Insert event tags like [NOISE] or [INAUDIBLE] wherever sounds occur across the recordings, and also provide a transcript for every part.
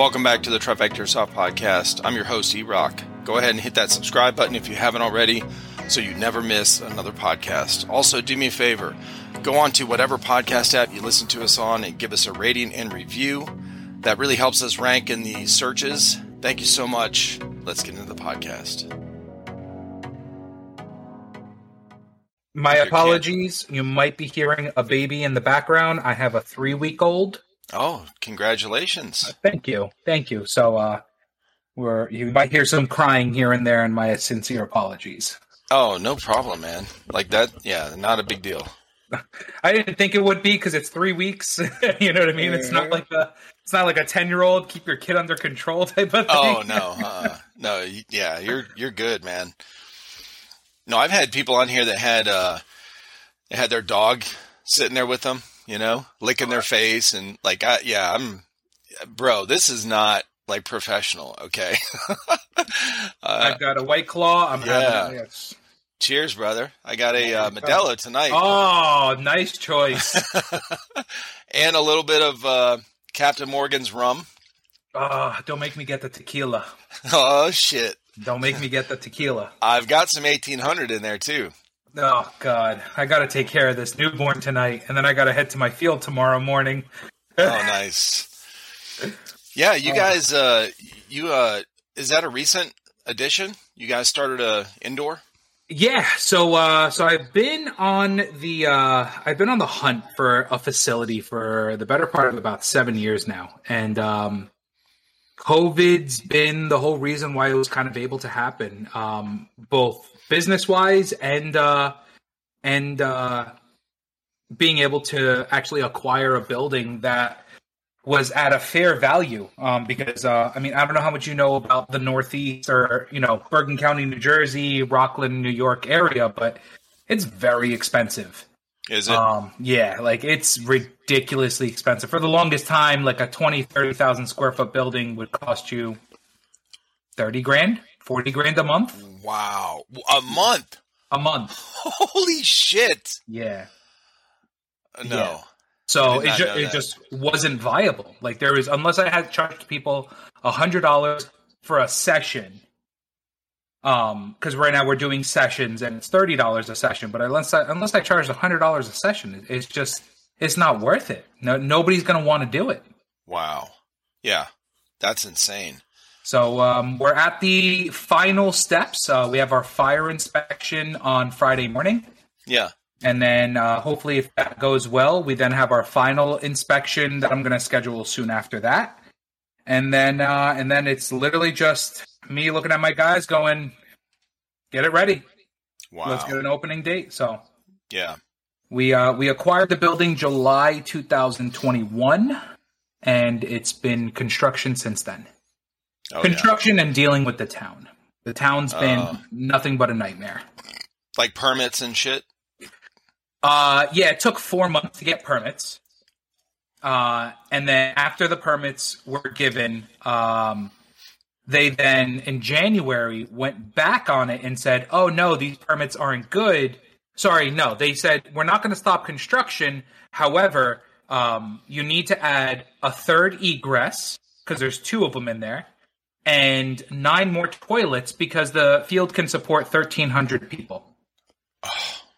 Welcome back to the Trifecta Airsoft Podcast. I'm your host, E Rock. Go ahead and hit that subscribe button if you haven't already so you never miss another podcast. Also, do me a favor go on to whatever podcast app you listen to us on and give us a rating and review. That really helps us rank in the searches. Thank you so much. Let's get into the podcast. My apologies. You might be hearing a baby in the background. I have a three week old. Oh, congratulations. Thank you. Thank you. So uh we're you might hear some crying here and there and my sincere apologies. Oh, no problem, man. Like that, yeah, not a big deal. [LAUGHS] I didn't think it would be because it's three weeks. [LAUGHS] you know what I mean? It's not like a it's not like a ten year old keep your kid under control [LAUGHS] type of thing. Oh no, uh, no, yeah, you're you're good, man. No, I've had people on here that had uh, had their dog sitting there with them, you know, licking their face and like, I, yeah, I'm, bro, this is not like professional, okay? [LAUGHS] uh, I've got a white claw. I'm yeah. having yes. Cheers, brother. I got a uh, Modelo tonight. Oh, nice choice. [LAUGHS] and a little bit of uh, Captain Morgan's rum. Oh, don't make me get the tequila. [LAUGHS] Oh, shit. Don't make me get the tequila. I've got some 1800 in there, too. Oh, God. I got to take care of this newborn tonight, and then I got to head to my field tomorrow morning. oh, [LAUGHS] nice. Yeah, you guys, uh, you, uh, is that a recent addition? You guys started a indoor? Yeah, so uh, so I've been on the uh, I've been on the hunt for a facility for the better part of about seven years now, and um, COVID's been the whole reason why it was kind of able to happen, um, both business wise and uh, and uh, being able to actually acquire a building that was at a fair value um, because uh, I mean I don't know how much you know about the Northeast or you know Bergen County, New Jersey, Rockland, New York area, but it's very expensive. Is it? Um, yeah, like it's ridiculously expensive. For the longest time, like a 20, 30,000 square foot building would cost you 30 grand, 40 grand a month. Wow. A month? A month. Holy shit. Yeah. No. Yeah. So it, ju- it just wasn't viable. Like there was, unless I had charged people a hundred dollars for a session. Um, because right now we're doing sessions and it's thirty dollars a session. But unless I, unless I charge a hundred dollars a session, it- it's just it's not worth it. No, nobody's gonna want to do it. Wow. Yeah. That's insane. So um, we're at the final steps. Uh, we have our fire inspection on Friday morning. Yeah. And then uh, hopefully, if that goes well, we then have our final inspection that I'm going to schedule soon after that. And then, uh, and then it's literally just me looking at my guys, going, "Get it ready. Wow. Let's get an opening date." So Yeah. we uh, we acquired the building July 2021, and it's been construction since then. Oh, yeah. construction and dealing with the town. The town's been Oh. nothing but a nightmare. Like permits and shit. Uh, yeah, it took four months to get permits. Uh, and then after the permits were given, um, they then in January went back on it and said, "Oh no, these permits aren't good." Sorry, no, they said we're not going to stop construction. However, um, you need to add a third egress because there's two of them in there, and nine more toilets because the field can support 1,300 people Oh,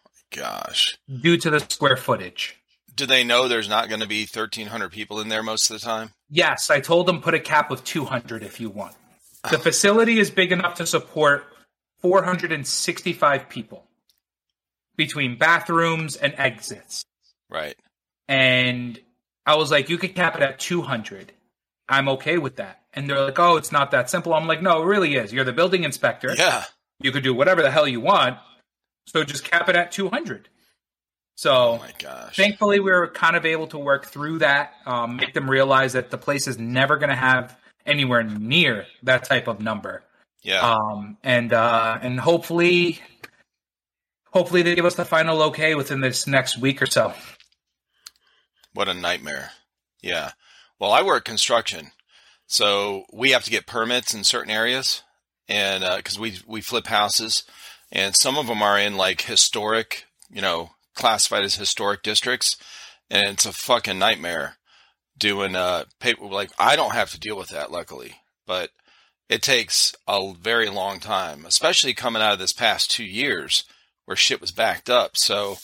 my Gosh. due to the square footage. Do they know there's not going to be 1,300 people in there most of the time? Yes, I told them put a cap of 200 if you want. The facility is big enough to support 465 people between bathrooms and exits. Right. And I was like, you could cap it at 200. I'm okay with that. And they're like, oh, it's not that simple. I'm like, no, it really is. You're the building inspector. Yeah. You could do whatever the hell you want. So just cap it at 200. So Oh my gosh. thankfully we were kind of able to work through that um, make them realize that the place is never going to have anywhere near that type of number Yeah. um, and uh, and hopefully hopefully they give us the final okay within this next week or so What a nightmare. Yeah. Well, I work construction, so we have to get permits in certain areas, and because we we flip houses, and some of them are in like historic, you know, classified as historic districts, and it's a fucking nightmare. doing uh paper like I don't have to deal with that luckily, but it takes a very long time, especially coming out of this past 2 years where shit was backed up. So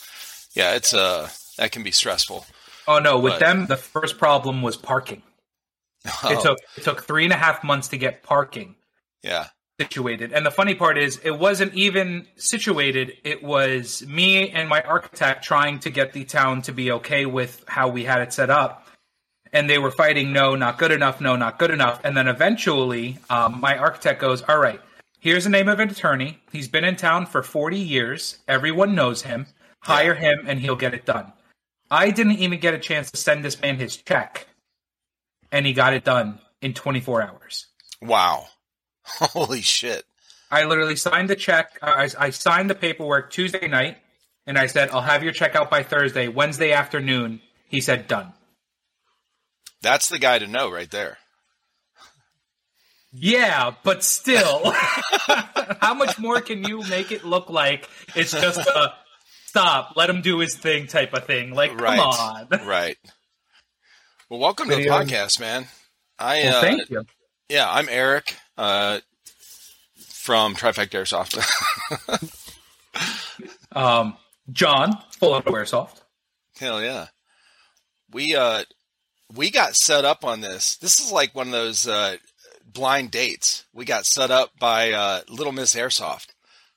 yeah, it's uh that can be stressful. Oh no, with But- them the first problem was parking. It Oh, took it took three and a half months to get parking yeah. situated. And the funny part is it wasn't even situated. It was me and my architect trying to get the town to be okay with how we had it set up. And they were fighting, no, not good enough, no, not good enough. And then eventually, um, my architect goes, all right, here's the name of an attorney. He's been in town for 40 years. Everyone knows him. Hire him and he'll get it done. I didn't even get a chance to send this man his check. And he got it done in 24 hours. Wow. [LAUGHS] Holy shit. I literally signed the check. I, I signed the paperwork Tuesday night, and I said, I'll have your check out by Thursday. Wednesday afternoon, he said, done. That's the guy to know right there. Yeah, but still, [LAUGHS] how much more can you make it look like it's just a stop, let him do his thing type of thing? Like, come on. [LAUGHS] Right. Well, welcome to the podcast, man. I Well, uh, thank you. yeah, I'm Eric uh, from Trifecta Airsoft. [LAUGHS] Um, John, Full Auto Airsoft. Hell yeah. We uh we got set up on this. This is like one of those uh blind dates. We got set up by uh Little Miss Airsoft.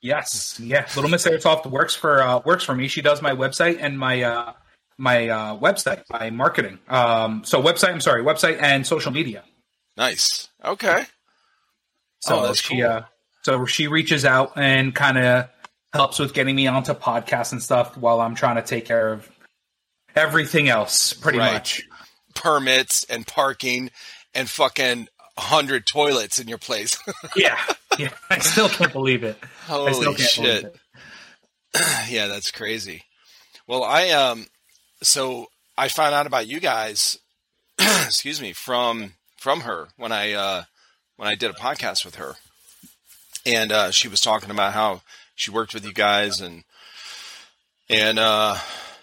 Yes, yeah. Little Miss Airsoft works for uh, works for me. She does my website and my uh, my uh, website, my marketing. Um, so website, I'm sorry, website and social media. Nice. Okay. So Oh, that's she cool. uh, so she reaches out and kind of helps with getting me onto podcasts and stuff while I'm trying to take care of everything else, pretty Right. much. Permits and parking and fucking 100 toilets in your place. [LAUGHS] Yeah, yeah. I still can't believe it. I still Holy can't believe shit. it. [CLEARS THROAT] yeah, that's crazy. Well, I um so I found out about you guys [CLEARS THROAT] excuse me from from her when I uh when I did a podcast with her. And uh she was talking about how she worked with you guys and and uh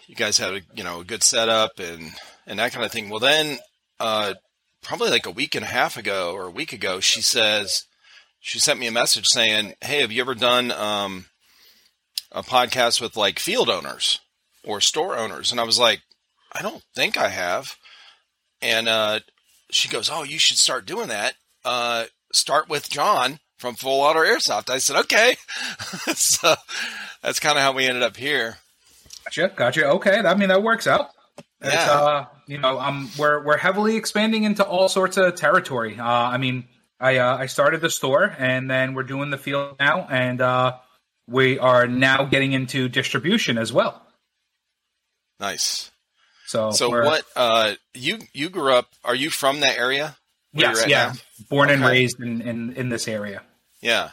you guys had a you know a good setup and and that kind of thing. Well then uh probably like a week and a half ago or a week ago she says she sent me a message saying, "Hey, have you ever done um a podcast with like field owners or store owners and I was like I don't think I have and uh she goes oh you should start doing that uh start with John from Full Auto Airsoft I said okay [LAUGHS] so that's kind of how we ended up here Gotcha, gotcha. Okay, I mean that works out. It's, Yeah. uh, you know, um, we're we're heavily expanding into all sorts of territory. Uh, I mean, I uh, I started the store, and then we're doing the field now, and uh, we are now getting into distribution as well. Nice So, so what uh you you grew up are you from that area Yes, yeah. now? Born and raised in, in in this area. Yeah.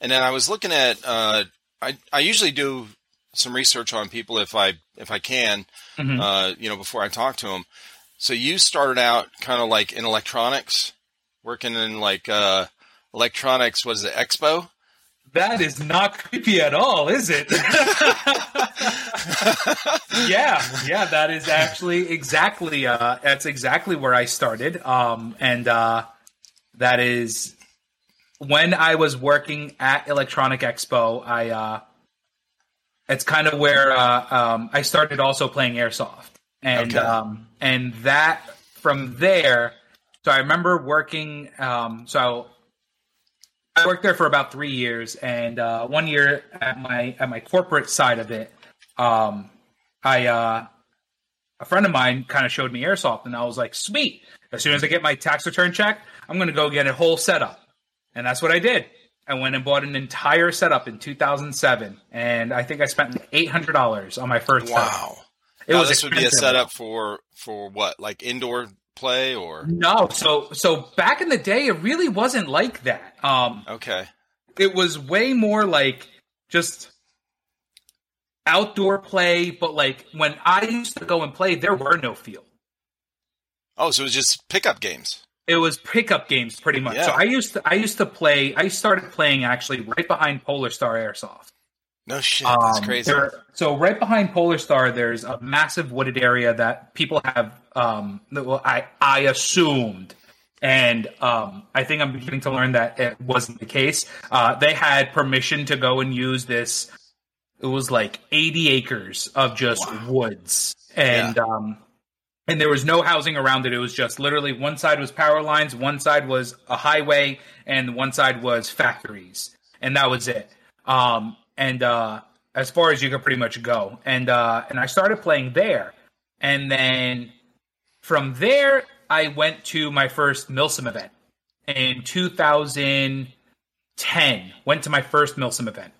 And then I was looking at uh I I usually do some research on people if I if I can Mhm. uh you know before I talk to them. So you started out kind of like in electronics, working in like uh electronics was it Expo? That is not creepy at all, is it? [LAUGHS] yeah, yeah, that is actually exactly uh that's exactly where I started. Um and uh that is when I was working at Electronic Expo, I uh it's kind of where uh um I started also playing airsoft. And Okay. um and that from there so I remember working um so I worked there for about three years, and uh, one year at my at my corporate side of it, um, I uh, a friend of mine kind of showed me airsoft, and I was like, "Sweet!" As soon as I get my tax return check, I'm going to go get a whole setup, and that's what I did. I went and bought an entire setup in 2007, and I think I spent $800 on my first setup. Wow. It Now, was this would be a setup for for what? Like indoor play or No, so so back in the day, it really wasn't like that. Um, Okay. it was way more like just outdoor play but like when i used to go and play there were no field Oh, so it was just pickup games. it was pickup games pretty much so i used to i used to play i started playing actually right behind polar star airsoft No shit, that's Um, crazy. there- so right behind Polar Star, there's a massive wooded area that people have. Um, that- well, I I assumed, and um, I think I'm beginning to learn that it wasn't the case. Uh, they had permission to go and use this. It was like 80 acres of just woods, and um, and there was no housing around it. It was just literally one side was power lines, one side was a highway, and one side was factories, and that was it. Um, and uh, as far as you could pretty much go, and uh, and I started playing there, and then from there I went to my first Milsim event in 2010. Went to my first Milsim event.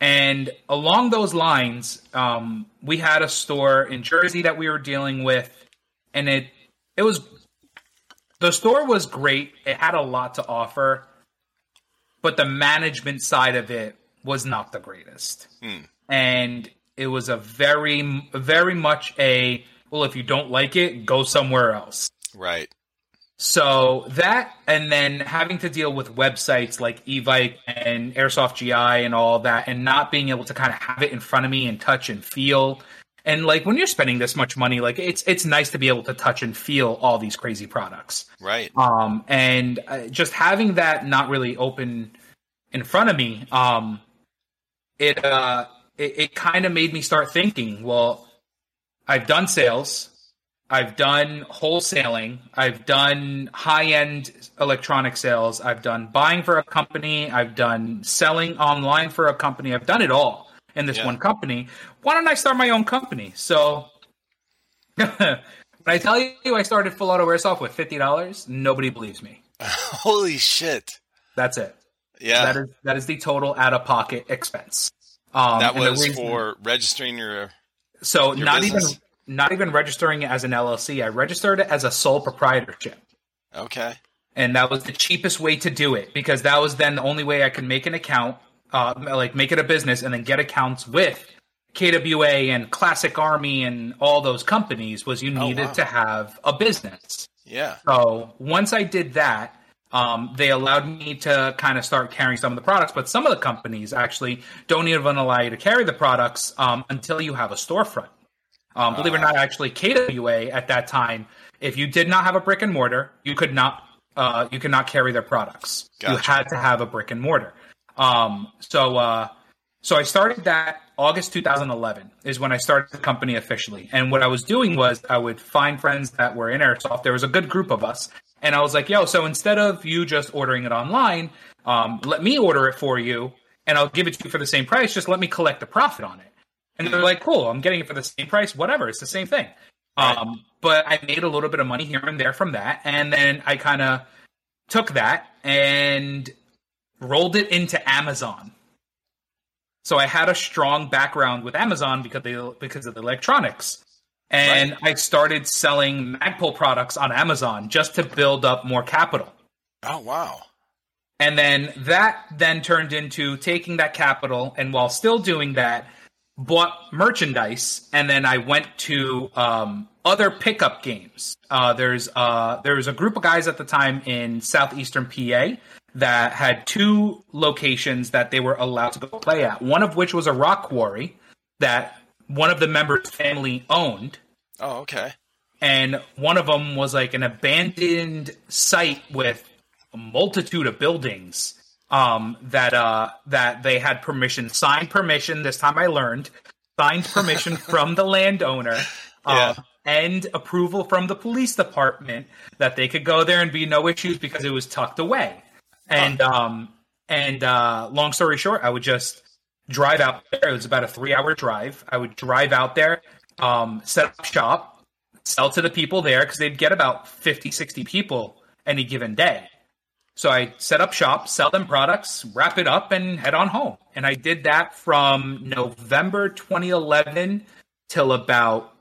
And along those lines, um, we had a store in Jersey that we were dealing with, and it it was the store was great. It had a lot to offer, but the management side of it was not the greatest. And it was a very very much a well, if you don't like it, go somewhere else. right. So that, and then having to deal with websites like Evike and Airsoft GI and all that, and not being able to kind of have it in front of me and touch and feel. And like when you're spending this much money, like it's it's nice to be able to touch and feel all these crazy products. Right. Um, and uh, just having that not really open in front of me, um, it uh, it, it kind of made me start thinking. Well, I've done sales, I've done wholesaling, I've done high end electronic sales, I've done buying for a company, I've done selling online for a company, I've done it all in this Yeah. one company. Why don't I start my own company? So. [LAUGHS] when I tell you I started Full Auto Airsoft with fifty dollars, nobody believes me. [LAUGHS] Holy shit. That's it. Yeah. That is that is the total out of pocket expense. Um, that was reason- for registering your so your not business? even not even registering it as an LLC. I registered it as a sole proprietorship, Okay. and that was the cheapest way to do it because that was then the only way I could make an account, uh, like make it a business, and then get accounts with KWA and Classic Army and all those companies. Was you needed Oh, wow. to have a business. Yeah. So once I did that, um, they allowed me to kind of start carrying some of the products. But some of the companies actually don't even allow you to carry the products um, until you have a storefront. Um, believe it or not, actually, KWA at that time, if you did not have a brick and mortar, you could not uh, you could not carry their products. You had to have a brick and mortar. Um, so uh, so I started that August 2011 is when I started the company officially. And what I was doing was I would find friends that were in airsoft. There was a good group of us, and I was like, "Yo, so instead of you just ordering it online, um, let me order it for you, and I'll give it to you for the same price. Just let me collect the profit on it." And they're like, "Cool, I'm getting it for the same price. Whatever, it's the same thing." Um, but I made a little bit of money here and there from that, and then I kind of took that and rolled it into Amazon. So I had a strong background with Amazon because they because of the electronics. And I started selling Magpul products on Amazon just to build up more capital. Oh wow. And then that then turned into taking that capital and while still doing that, bought merchandise and then I went to um, other pickup games. Uh, there's uh, there was a group of guys at the time in southeastern PA that had two locations that they were allowed to go play at. One of which was a rock quarry that one of the members' family owned Oh okay. and one of them was like an abandoned site with a multitude of buildings um, that uh, that they had permission, signed permission. This time I learned signed permission [LAUGHS] from the landowner. Yeah. Um, and approval from the police department that they could go there and be no issues because it was tucked away. And um and uh long story short, I would just drive out there. It was about a three hour drive. I would drive out there, um, set up shop, sell to the people there because they'd get about 50, 60 people any given day. So I set up shop, sell them products, wrap it up, and head on home. And I did that from November 2011 till about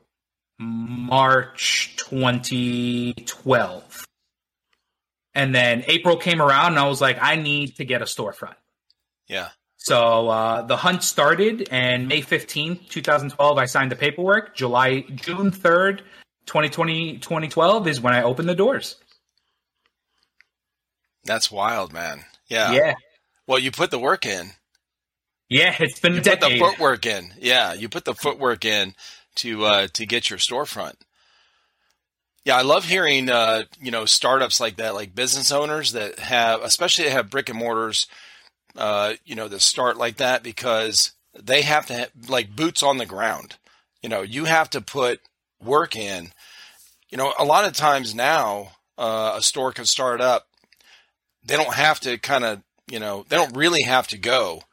March 2012. And then April came around, and I was like, I need to get a storefront. Yeah. So uh, the hunt started, and May 15th, 2012, I signed the paperwork. July, June 3rd, 2020, 2012 is when I opened the doors. That's wild, man. Yeah. Yeah. Well, you put the work in. Yeah, it's been you a decade. put the footwork in. Yeah, you put the footwork in to uh, to get your storefront. Yeah, I love hearing uh, you know startups like that, like business owners that have, especially have brick and mortars, uh, you know, that start like that because they have to have, like boots on the ground. You know, you have to put work in. You know, a lot of times now, uh, a store can start up. They don't have to kind of, you know, they don't really have to go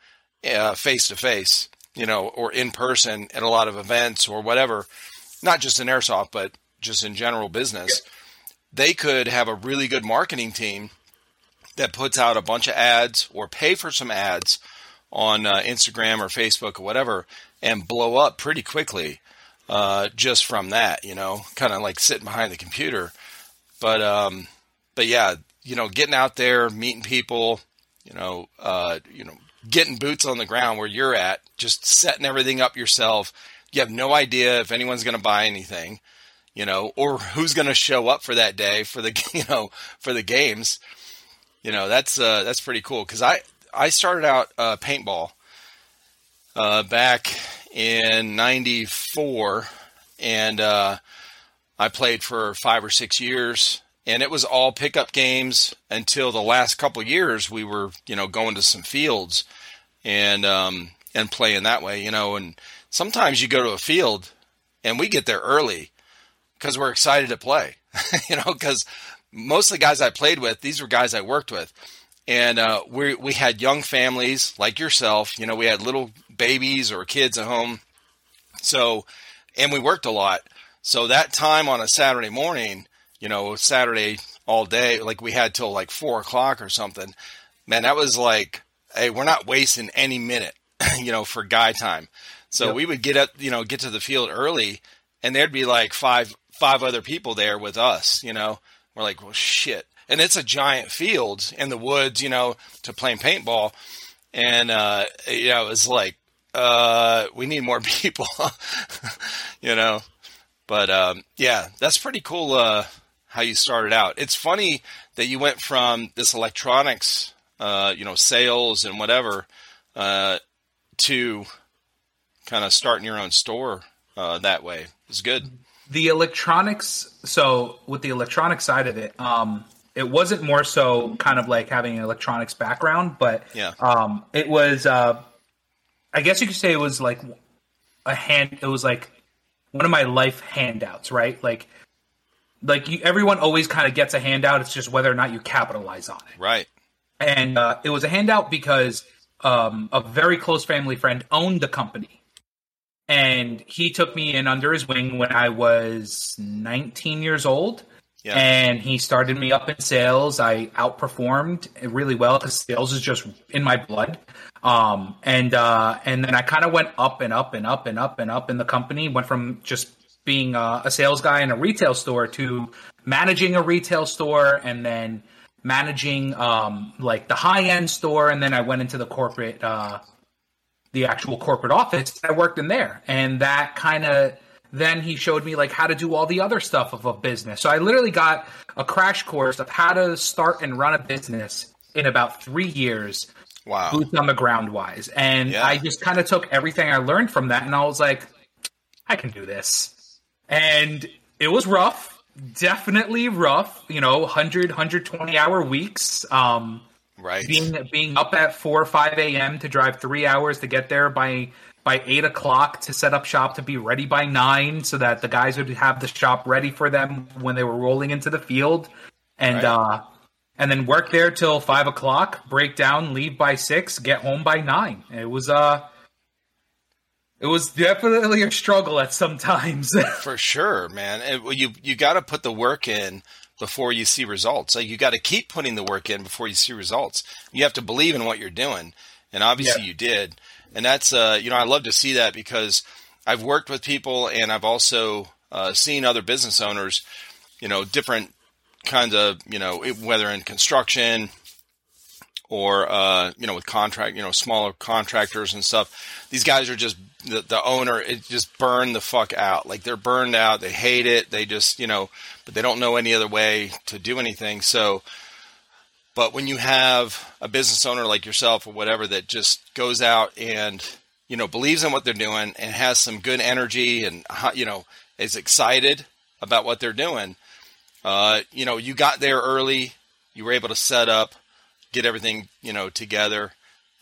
face to face, you know, or in person at a lot of events or whatever. Not just in airsoft, but just in general business. Yeah. They could have a really good marketing team that puts out a bunch of ads or pay for some ads on uh, Instagram or Facebook or whatever and blow up pretty quickly uh, just from that, you know, kind of like sitting behind the computer. But, um, but yeah, you know, getting out there, meeting people, you know, uh, you know, getting boots on the ground where you're at, just setting everything up yourself. You have no idea if anyone's going to buy anything, you know, or who's going to show up for that day for the, [LAUGHS] you know, for the games. You know, that's, uh, that's pretty cool. Cause I, I started out, uh, paintball, uh, back in 94 and, uh, I played for five or six years and it was all pickup games until the last couple years we were you know going to some fields and um, and playing that way you know and sometimes you go to a field and we get there early because we're excited to play [LAUGHS] you know because most of the guys I played with these were guys I worked with and uh, we we had young families like yourself you know we had little babies or kids at home so and we worked a lot so that time on a Saturday morning you know, Saturday all day, like we had till like four o'clock or something. Man, that was like, hey, we're not wasting any minute, [LAUGHS] you know, for guy time. So yep. we would get up, you know, get to the field early, and there'd be like five five other people there with us. You know, we're like, well, shit. And it's a giant field in the woods, you know, to playing paintball. And uh, you know, it was like, uh, we need more [LAUGHS] people, [LAUGHS] you know. But um, yeah, that's pretty cool. Uh, how you started out. It's funny that you went from this electronics, uh, you know, sales and whatever, uh, to kind of starting your own store uh, that way. It's good. The electronics. So with the electronic side of it, um, it wasn't more so kind of like having an electronics background, but yeah, um, it was. Uh, I guess you could say it was like a hand. It was like one of my life handouts, right? Like like you, everyone always kind of gets a handout. It's just whether or not you capitalize on it. Right. And uh, it was a handout because um, a very close family friend owned the company, and he took me in under his wing when I was 19 years old. Yeah. And he started me up in sales. I outperformed really well because sales is just in my blood. Um, and uh, and then I kind of went up and up and up and up and up in the company. Went from just being a, a sales guy in a retail store to managing a retail store and then managing um, like the high end store, and then I went into the corporate, uh, the actual corporate office. I worked in there, and that kind of then he showed me like how to do all the other stuff of a business. So I literally got a crash course of how to start and run a business in about three years. Wow, boots on the ground wise, and yeah. I just kind of took everything I learned from that, and I was like, I can do this and it was rough definitely rough you know 100 120 hour weeks um right being being up at 4 or 5 a.m to drive three hours to get there by by 8 o'clock to set up shop to be ready by 9 so that the guys would have the shop ready for them when they were rolling into the field and right. uh and then work there till 5 o'clock break down leave by 6 get home by 9 it was uh it was definitely a struggle at some times. [LAUGHS] For sure, man. You you got to put the work in before you see results. Like you got to keep putting the work in before you see results. You have to believe in what you're doing, and obviously yeah. you did. And that's uh, you know I love to see that because I've worked with people and I've also uh, seen other business owners, you know, different kinds of you know whether in construction or uh, you know with contract you know smaller contractors and stuff. These guys are just the, the owner it just burned the fuck out. Like they're burned out. They hate it. They just you know, but they don't know any other way to do anything. So, But when you have a business owner like yourself or whatever that just goes out and you know believes in what they're doing and has some good energy and you know is excited about what they're doing, uh, you know, you got there early. You were able to set up, get everything you know together,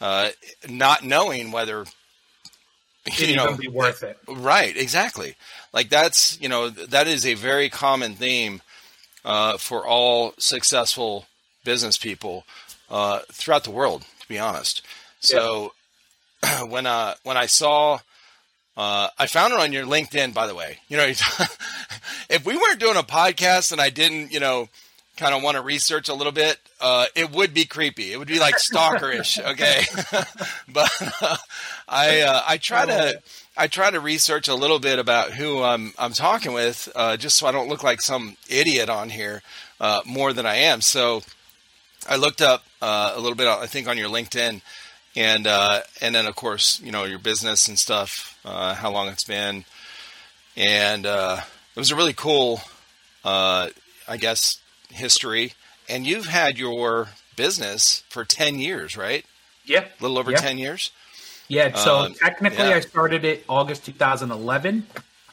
uh, not knowing whether [LAUGHS] you know be worth it. Right, exactly. Like that's you know that is a very common theme uh, for all successful business people uh, throughout the world. To be honest, so yeah. [CLEARS THROAT] when uh, when I saw. Uh, I found it on your LinkedIn, by the way. You know, [LAUGHS] if we weren't doing a podcast and I didn't, you know, kind of want to research a little bit, uh, it would be creepy. It would be like stalkerish, [LAUGHS] okay? [LAUGHS] but uh, I uh, I try to I try to research a little bit about who I'm I'm talking with, uh, just so I don't look like some idiot on here uh, more than I am. So I looked up uh, a little bit, I think, on your LinkedIn, and and then of course you know your business and stuff, how long it's been, and it was a really cool, I guess history, and you've had your business for 10 years, right? Yeah. A little over yeah. 10 years? Yeah. So um, technically, yeah. I started it August 2011.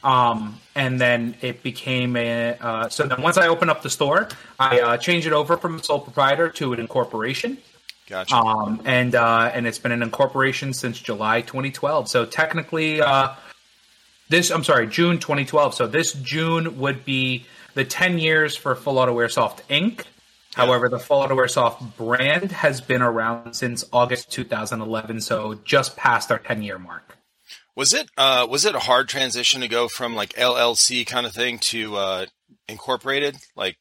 Um, and then it became a. Uh, so then once I opened up the store, I uh, changed it over from a sole proprietor to an incorporation. Gotcha. Um, and uh, and it's been an incorporation since July 2012. So technically, uh, this I'm sorry, June 2012. So this June would be the 10 years for Full Auto Airsoft Inc. However, the Full Auto Airsoft brand has been around since August 2011, so just past our 10 year mark. Was it uh, was it a hard transition to go from like LLC kind of thing to uh, incorporated? Like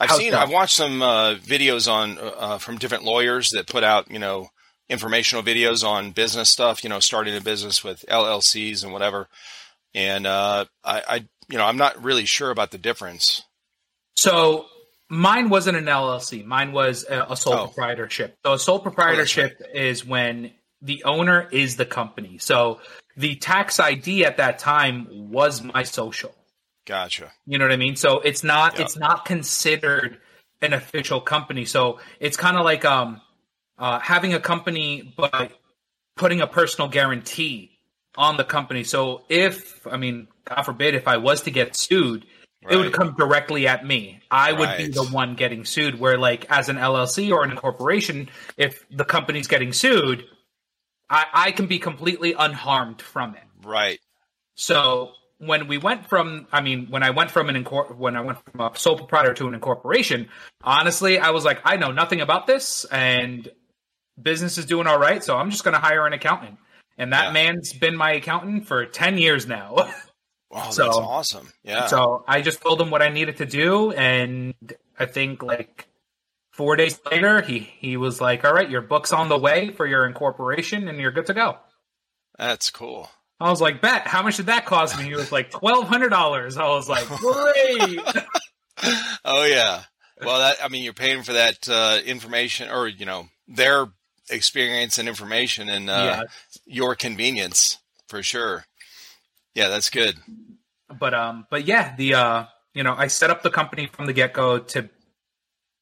I've How's seen, that? I've watched some uh, videos on uh, from different lawyers that put out, you know, informational videos on business stuff. You know, starting a business with LLCs and whatever. And uh, I, I you know, I'm not really sure about the difference. So mine wasn't an LLC. Mine was a, a sole oh. proprietorship. So a sole proprietorship oh, right. is when the owner is the company. So the tax ID at that time was my social. Gotcha. You know what I mean? So it's not yep. it's not considered an official company. So it's kind of like um uh, having a company but putting a personal guarantee on the company. So if I mean God forbid, if I was to get sued, right. it would come directly at me. I would be the one getting sued. Where, like, as an LLC or an corporation, if the company's getting sued, I, I can be completely unharmed from it. Right. So when we went from, I mean, when I went from an incor- when I went from a sole proprietor to an incorporation, honestly, I was like, I know nothing about this, and business is doing all right, so I'm just going to hire an accountant. And that yeah. man's been my accountant for 10 years now. [LAUGHS] Wow, so, that's awesome. Yeah. So I just told him what I needed to do, and I think like four days later, he he was like, "All right, your book's on the way for your incorporation, and you're good to go." That's cool. I was like, "Bet, how much did that cost me?" He was like, twelve hundred dollars. I was like, "Great." [LAUGHS] oh yeah. Well, that I mean, you're paying for that uh, information, or you know, their experience and information, and uh, your convenience for sure. Yeah, that's good. But um, but yeah, the uh, you know, I set up the company from the get go to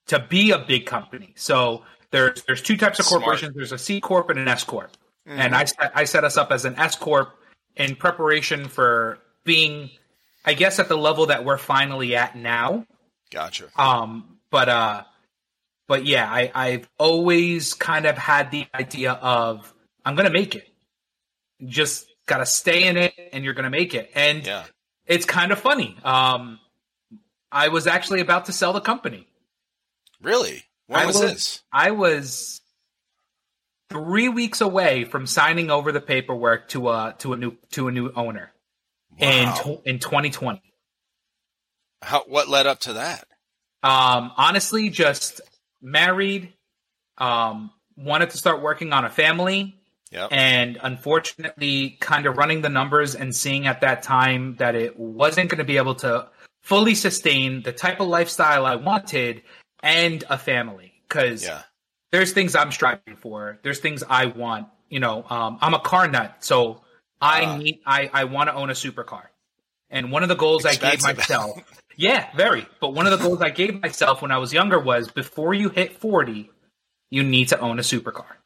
to be a big company. So there's there's two types of corporations. Smart. There's a C corp and an S corp, mm-hmm. and I set I set us up as an S corp in preparation for being, I guess, at the level that we're finally at now. Gotcha. Um, but uh, but yeah, I I've always kind of had the idea of I'm gonna make it. Just got to stay in it and you're going to make it. And yeah. it's kind of funny. Um, I was actually about to sell the company. Really? When I was, was this? I was three weeks away from signing over the paperwork to a to a new to a new owner wow. in in 2020. How what led up to that? Um, honestly, just married. Um, wanted to start working on a family. Yep. And unfortunately, kind of running the numbers and seeing at that time that it wasn't going to be able to fully sustain the type of lifestyle I wanted and a family. Because yeah. there's things I'm striving for, there's things I want. You know, um, I'm a car nut, so I uh, need I I want to own a supercar. And one of the goals expensive. I gave [LAUGHS] myself, Yeah, very. But one of the goals I gave myself when I was younger was before you hit 40, you need to own a supercar.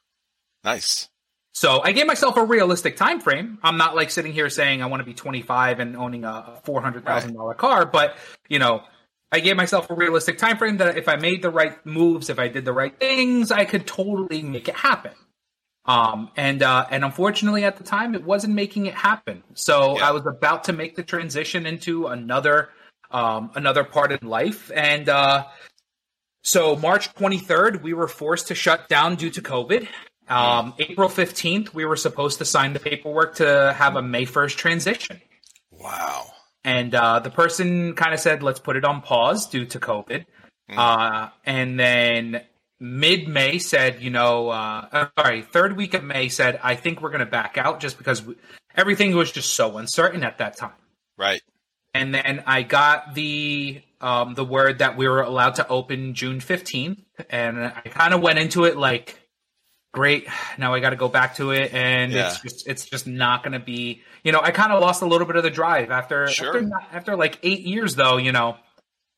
Nice. So I gave myself a realistic time frame. I'm not like sitting here saying I want to be 25 and owning a four hundred thousand dollar car, but you know, I gave myself a realistic time frame that if I made the right moves, if I did the right things, I could totally make it happen. Um, and uh, and unfortunately, at the time, it wasn't making it happen. So Yeah. I was about to make the transition into another um, another part in life, and uh, so March 23rd, we were forced to shut down due to COVID. Um, April 15th, we were supposed to sign the paperwork to have a May 1st transition. Wow. And uh, the person kind of said, let's put it on pause due to COVID. Uh, and then mid May said, you know, uh, uh, sorry, third week of May said, I think we're going to back out just because we, everything was just so uncertain at that time. Right. And then I got the um, the word that we were allowed to open June 15th. And I kind of went into it like, great, now I got to go back to it. And Yeah. it's just it's just not going to be, you know, I kind of lost a little bit of the drive after Sure. after, not- after like eight years though, you know,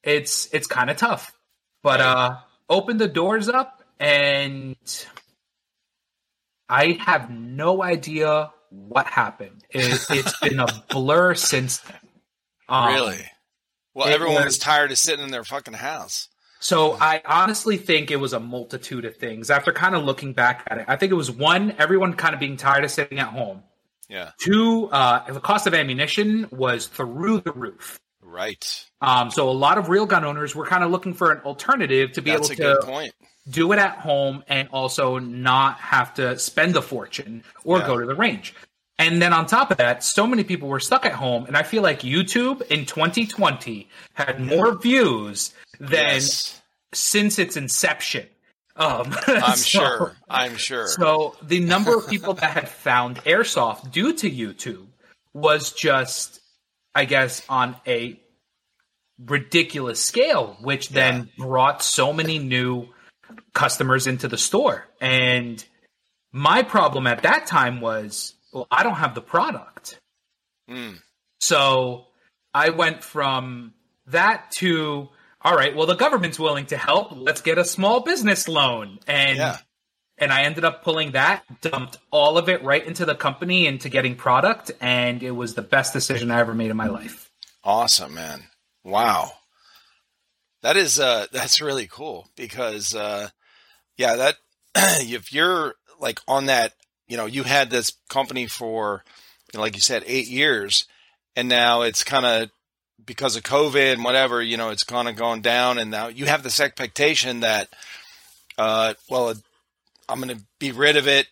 it's it's kind of tough. But Right. uh opened the doors up and I have no idea what happened. It, it's been a [LAUGHS] blur since then. Um, really? Well, everyone was- was tired of sitting in their fucking house. So I honestly think it was a multitude of things. After kind of looking back at it, I think it was one, everyone kind of being tired of sitting at home. Yeah. Two, uh, the cost of ammunition was through the roof. Right. Um, so a lot of real gun owners were kind of looking for an alternative to be That's a able good to point. do it at home and also not have to spend a fortune or Yeah. go to the range. And then on top of that, so many people were stuck at home, and I feel like YouTube in 2020 had more views than Yes. since its inception. Um, [LAUGHS] I'm so- sure. I'm sure. So the number of people that had found airsoft due to YouTube was just, I guess, on a ridiculous scale, which then brought so many new customers into the store. And my problem at that time was, well, I don't have the product. Mm. So I went from that to, all right, well, the government's willing to help. Let's get a small business loan. And Yeah. and I ended up pulling that, dumped all of it right into the company, into getting product, and it was the best decision I ever made in my life. Awesome, man. Wow. That is uh that's really cool because uh yeah, that [CLEARS THROAT] if you're like on that, you know, you had this company for you know, like you said 8 years and now it's kind of because of COVID and whatever, you know, it's kind of gone down and now you have this expectation that uh well I'm going to be rid of it.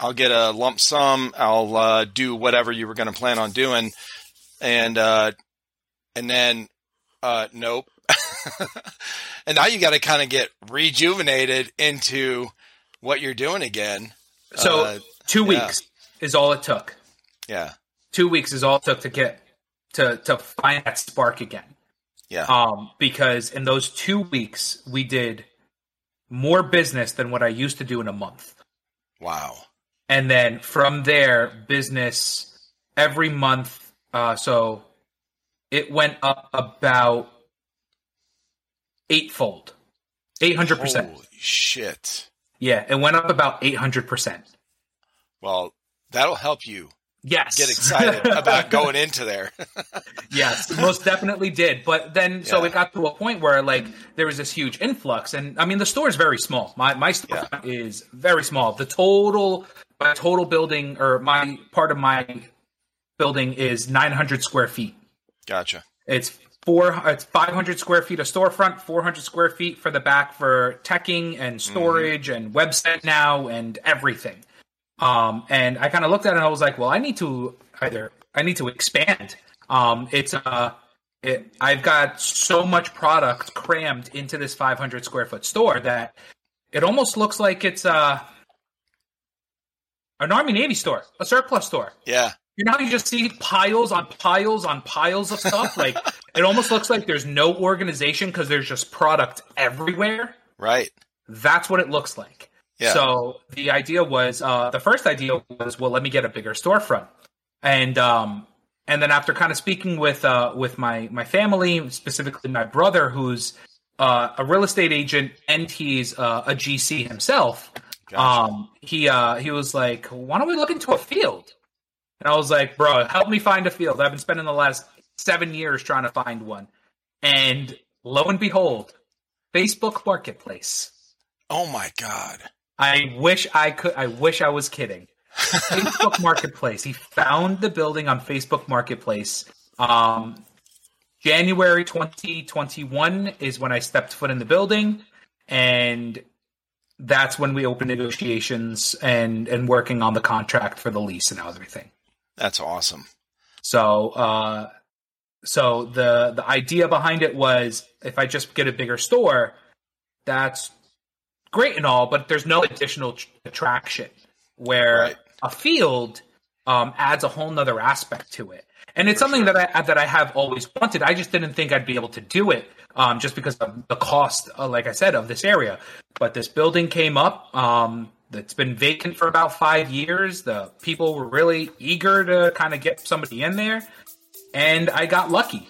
I'll get a lump sum. I'll uh, do whatever you were going to plan on doing, and uh, and then uh, nope. [LAUGHS] and now you got to kind of get rejuvenated into what you're doing again. So Two yeah. weeks is all it took. yeah, Two weeks is all it took to get to to find that spark again. yeah, Um, because in those two weeks we did more business than what I used to do in a month. wow, and then from there business every month uh so it went up about eightfold 800% holy shit. yeah it went up about 800% Well, that'll help you yes get excited [LAUGHS] about going into there. [LAUGHS] yes most definitely did but then so Yeah. it got to a point where like there was this huge influx and i mean the store is very small my my store is very small the total my total building or my part of my building is 900 square feet gotcha. It's four. It's five hundred square feet of storefront, four hundred square feet for the back for teching and mm-hmm. storage and website now and everything. Um, and I kind of looked at it and I was like, well, I need to either I need to expand. Um, it's uh, it, I've got so much product crammed into this five hundred square foot store that it almost looks like it's uh an Army Navy store, a surplus store. Yeah, You know how you just see piles on piles on piles of stuff? [LAUGHS] like it almost looks like there's no organization because there's just product everywhere. right. That's what it looks like. Yeah. So the idea was uh, the first idea was, well, let me get a bigger storefront, and um, and then after kind of speaking with uh, with my my family, specifically my brother, who's uh, a real estate agent and he's uh, a GC himself, gotcha. um, he uh, he was like, "Why don't we look into a field?" And I was like, "Bro, help me find a field. I've been spending the last seven years trying to find one." And lo and behold, Facebook Marketplace. Oh my god! I wish I could. I wish I was kidding. Facebook [LAUGHS] Marketplace. He found the building on Facebook Marketplace. Um, January 2021 is when I stepped foot in the building, and that's when we opened negotiations and and working on the contract for the lease and everything. That's awesome. So, uh, so the the idea behind it was if I just get a bigger store, that's great and all, but there's no additional attraction where right. a field um, adds a whole nother aspect to it. And it's For something sure. that I that I have always wanted. I just didn't think I'd be able to do it um, just because of the cost, uh, like I said, of this area. But this building came up. Um, it's been vacant for about five years. The people were really eager to kind of get somebody in there, and I got lucky.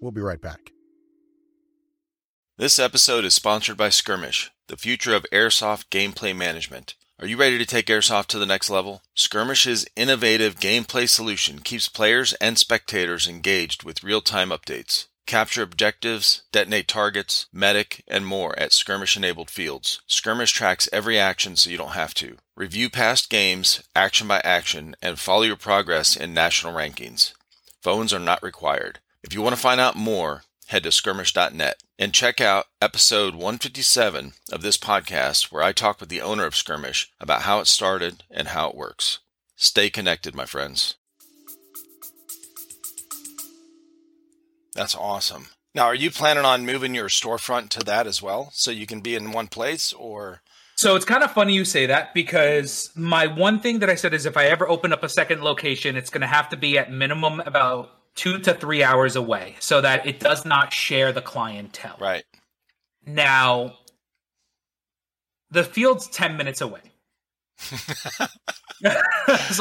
We'll be right back. This episode is sponsored by Skirmish, the future of airsoft gameplay management. Are you ready to take airsoft to the next level? Skirmish's innovative gameplay solution keeps players and spectators engaged with real time updates. Capture objectives, detonate targets, medic, and more at skirmish enabled fields. Skirmish tracks every action so you don't have to. Review past games, action by action, and follow your progress in national rankings. Phones are not required. If you want to find out more, head to skirmish.net and check out episode 157 of this podcast where I talk with the owner of Skirmish about how it started and how it works. Stay connected, my friends. That's awesome. Now, are you planning on moving your storefront to that as well so you can be in one place or so it's kind of funny you say that because my one thing that I said is if I ever open up a second location, it's going to have to be at minimum about two to three hours away so that it does not share the clientele. Right. Now, the field's 10 minutes away. [LAUGHS] so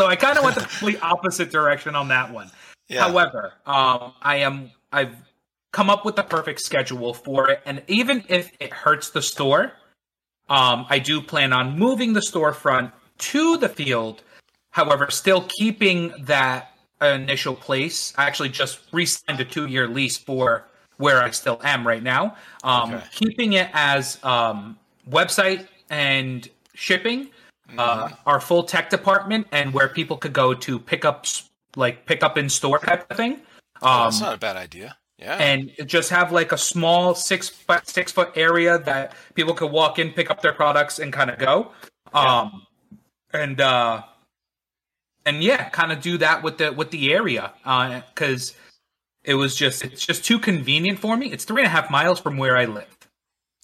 I kind of went the [LAUGHS] complete opposite direction on that one. Yeah. However, um, I am I've come up with the perfect schedule for it, and even if it hurts the store, um, I do plan on moving the storefront to the field. However, still keeping that initial place. I actually just re-signed a two-year lease for where I still am right now. Um, okay. Keeping it as um, website and shipping, uh, mm-hmm. uh, our full tech department, and where people could go to pick up, like pick up in store type of thing. Um, oh, that's um, not a bad idea. Yeah. And just have like a small six foot six foot area that people could walk in, pick up their products, and kind of go. Yeah. Um, and uh, and yeah, kind of do that with the with the area because uh, it was just it's just too convenient for me. It's three and a half miles from where I live.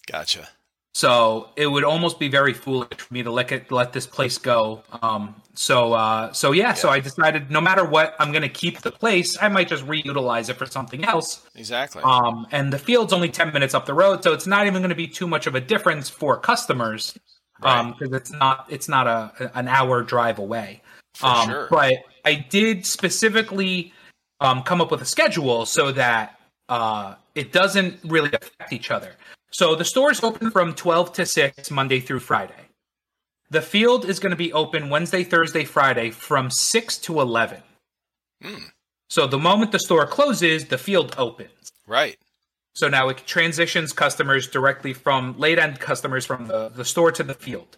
Gotcha. So it would almost be very foolish for me to let it let this place go. Um, so uh, so yeah, yeah, so I decided no matter what, I'm going to keep the place. I might just reutilize it for something else. Exactly. Um, and the field's only ten minutes up the road, so it's not even going to be too much of a difference for customers. Right. Um, because it's not it's not a an hour drive away. Um, sure. But I did specifically um, come up with a schedule so that uh, it doesn't really affect each other. So the store is open from 12 to 6 Monday through Friday. The field is going to be open Wednesday, Thursday, Friday from 6 to 11. Hmm. So the moment the store closes, the field opens. Right. So now it transitions customers directly from late end customers from the, the store to the field.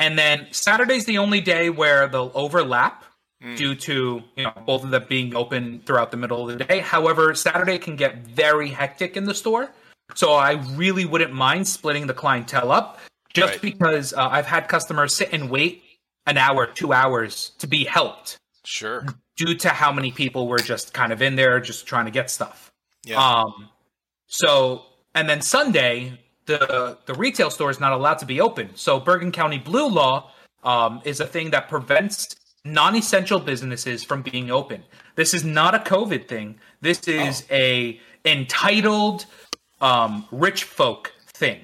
And then Saturday's the only day where they'll overlap mm. due to you know both of them being open throughout the middle of the day. However, Saturday can get very hectic in the store, so I really wouldn't mind splitting the clientele up, just right. because uh, I've had customers sit and wait an hour, two hours to be helped. Sure. Due to how many people were just kind of in there, just trying to get stuff. Yeah. Um. So and then Sunday the the retail store is not allowed to be open. So Bergen County Blue Law um, is a thing that prevents non-essential businesses from being open. This is not a COVID thing. This is oh. a entitled um, rich folk thing.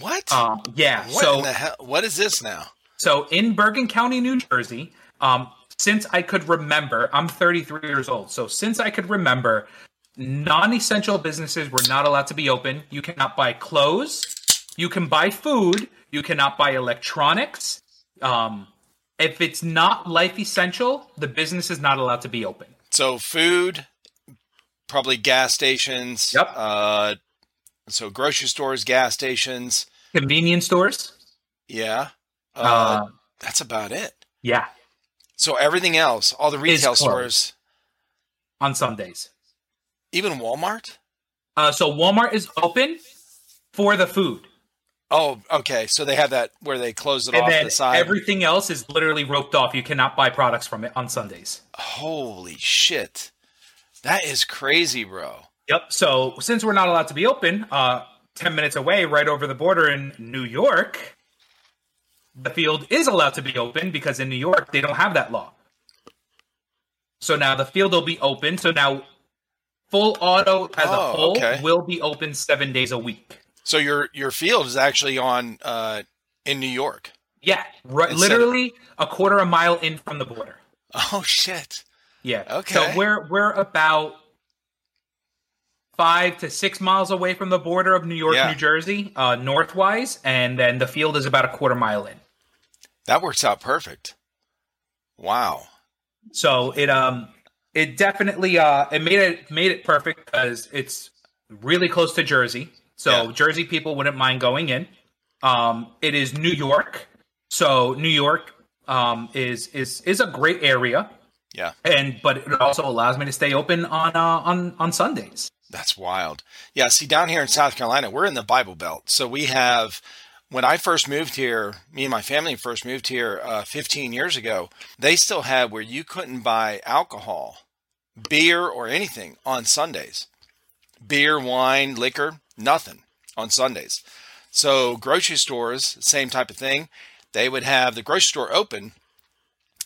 What? Um, yeah. What so hell, what is this now? So in Bergen County, New Jersey, um, since I could remember, I'm 33 years old. So since I could remember, non-essential businesses were not allowed to be open. You cannot buy clothes. You can buy food. You cannot buy electronics. Um, if it's not life essential, the business is not allowed to be open. So food, probably gas stations. Yep. Uh, so grocery stores, gas stations. Convenience stores. Yeah. Uh, Uh, that's about it. yeah, So everything else, all the retail stores, on Sundays. Even Walmart. Uh, so Walmart is open for the food, Oh, okay. So they have that where they close it and off then the side. everything else is literally roped off. You cannot buy products from it on Sundays. Holy shit. That is crazy, bro. Yep. So since we're not allowed to be open, uh, ten minutes away, right over the border in New York, the field is allowed to be open because in New York they don't have that law. So now the field will be open. So now full auto as a Oh, whole okay. will be open seven days a week. So your your field is actually on uh in New York. Yeah, right, Instead of- literally a quarter a mile in from the border. Oh shit. Yeah. Okay. So we're we're about five to six miles away from the border of New York, Yeah. New Jersey, uh, northwise, and then the field is about a quarter mile in. That works out perfect. Wow. So it um it definitely uh it made it made it perfect because it's really close to Jersey. So Yeah. Jersey people wouldn't mind going in. Um it is New York. So New York um is is is a great area. Yeah. And but it also allows me to stay open on uh on on Sundays. That's wild. Yeah, see down here in South Carolina, we're in the Bible Belt. So we have when I first moved here, me and my family first moved here uh, 15 years ago, they still had where you couldn't buy alcohol, beer, or anything on Sundays. Beer, wine, liquor, nothing on Sundays. So grocery stores, same type of thing. They would have the grocery store open,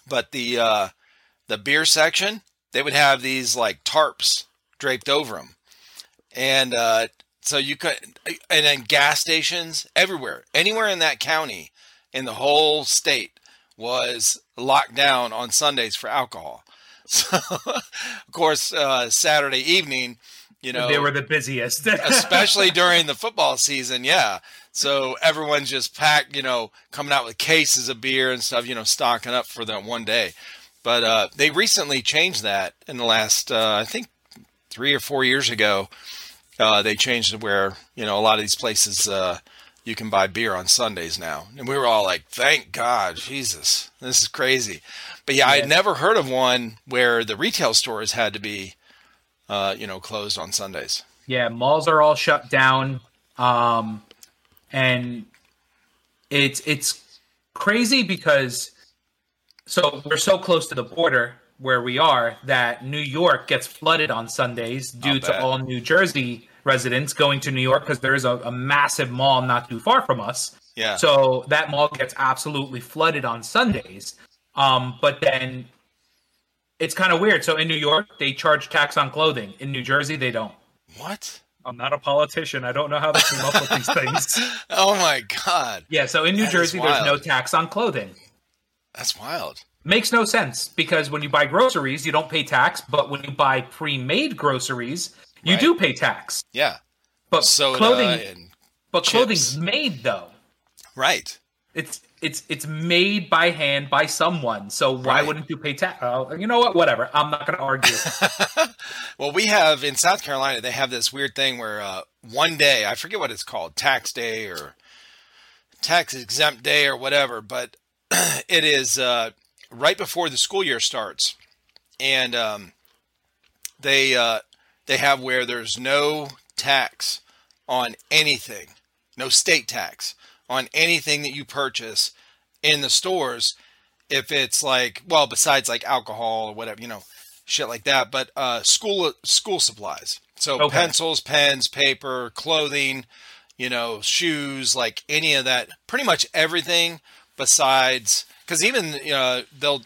but the uh, the beer section, they would have these like tarps draped over them and uh, so you could and then gas stations everywhere anywhere in that county in the whole state was locked down on sundays for alcohol. [LAUGHS] So of course uh, saturday evening you know they were the busiest. [LAUGHS] especially during the football season yeah. So everyone's just packed you know coming out with cases of beer and stuff you know stocking up for that one day. But uh, they recently changed that in the last uh, i think three or four years ago uh, they changed where you know a lot of these places uh, you can buy beer on sundays now. And we were all like thank god jesus this is crazy. But yeah, i had never heard of one where the retail stores had to be uh, you know closed on sundays. Yeah, malls are all shut down. Um, and it's it's crazy because so we're so close to the border where we are that New York gets flooded on Sundays due to all New Jersey residents going to New York because there is a, a massive mall not too far from us. Yeah. So that mall gets absolutely flooded on Sundays. Um, but then it's kind of weird. So in New York, they charge tax on clothing. In New Jersey, they don't. What? I'm not a politician. I don't know how they came up with these things. [LAUGHS] Oh my god, Yeah, so in New That is Jersey, there's no tax on clothing. that's wild. Makes no sense because when you buy groceries, you don't pay tax, but when you buy pre-made groceries, you Right. do pay tax. Yeah. But Soda clothing, and but chips. clothing's made though. right. It's it's it's made by hand by someone. So why Right. wouldn't you pay tax? Uh, you know what? Whatever. I'm not going to argue. [LAUGHS] [LAUGHS] Well, we have in South Carolina, they have this weird thing where uh, one day, I forget what it's called, tax day or tax exempt day or whatever, but [CLEARS THROAT] it is uh, right before the school year starts, and um, they uh, they have where there's no tax on anything, no state tax on anything that you purchase in the stores if it's like well besides like alcohol or whatever you know shit like that but uh school school supplies so Okay. pencils pens paper clothing you know shoes like any of that pretty much everything besides because even uh, they'll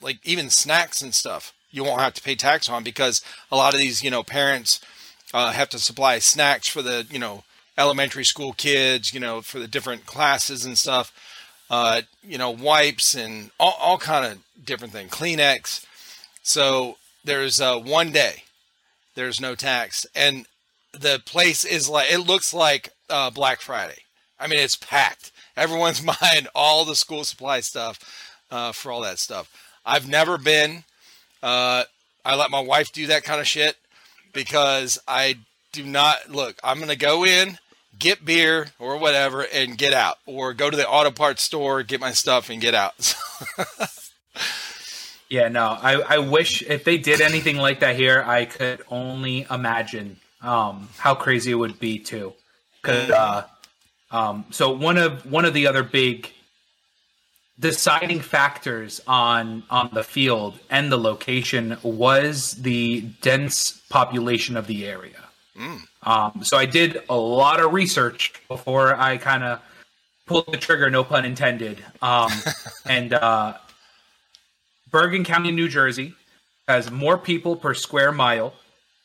like even snacks and stuff you won't have to pay tax on because a lot of these you know parents uh, have to supply snacks for the you know elementary school kids you know for the different classes and stuff uh, you know wipes and all, all kind of different thing. Kleenex. So there's uh, one day there's no tax, and the place is like it looks like uh, Black Friday. I mean, it's packed. Everyone's [LAUGHS] buying all the school supply stuff uh, for all that stuff. I've never been. Uh, I let my wife do that kind of shit because I do not look. I'm to go in, get beer or whatever, and get out, or go to the auto parts store, get my stuff, and get out. [LAUGHS] yeah, no, I, I wish if they did anything like that here, I could only imagine um, how crazy it would be too. Cause, uh, um, so one of one of the other big deciding factors on on the field and the location was the dense population of the area. Mm. Um, so I did a lot of research before I kind of pulled the trigger, no pun intended. Um, [LAUGHS] and uh, Bergen County, New Jersey, has more people per square mile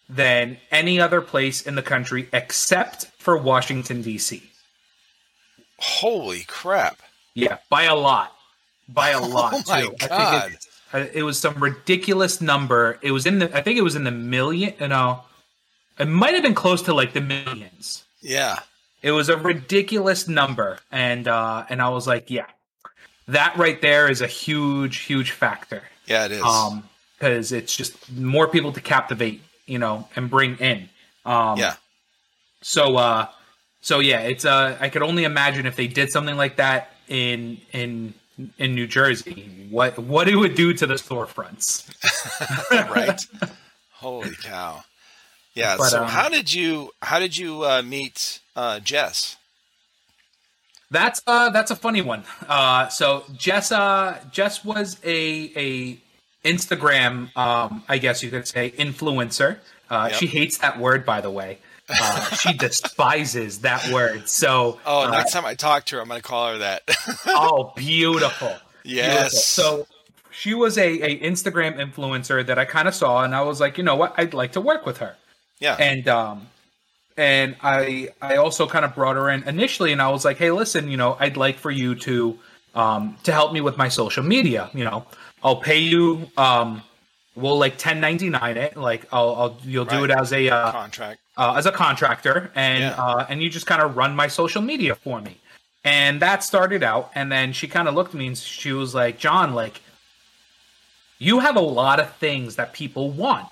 than any other place in the country except for Washington D.C. Holy crap! Yeah, by a lot, by a [LAUGHS] lot oh my too. God. It, it was some ridiculous number. It was in the. I think it was in the million. You know, it might have been close to like the millions. Yeah. It was a ridiculous number, and uh, and I was like, yeah, that right there is a huge, huge factor. Yeah, it is. Um, because it's just more people to captivate, you know, and bring in. Um, yeah. So, uh, so yeah, it's uh, I could only imagine if they did something like that in in in New Jersey, what what it would do to the storefronts. [LAUGHS] right. Holy [LAUGHS] cow. Yeah. But, so um, how did you how did you uh, meet uh, Jess? That's uh that's a funny one. Uh so Jess uh Jess was a a Instagram um I guess you could say influencer. Uh Yep. she hates that word by the way. Uh she despises that word. So Oh, uh, next time I talk to her, I'm going to call her that. [LAUGHS] oh beautiful. yes. Beautiful. So she was a, a Instagram influencer that I kind of saw and I was like, you know what, I'd like to work with her. yeah. and um and i i also kind of brought her in initially and i was like hey listen you know i'd like for you to um to help me with my social media you know i'll pay you um we'll like 1099 it like i'll, I'll you'll do it as a uh, Contract. uh as a contractor and Yeah. uh and you just kind of run my social media for me and that started out and then she kind of looked at me and she was like john like you have a lot of things that people want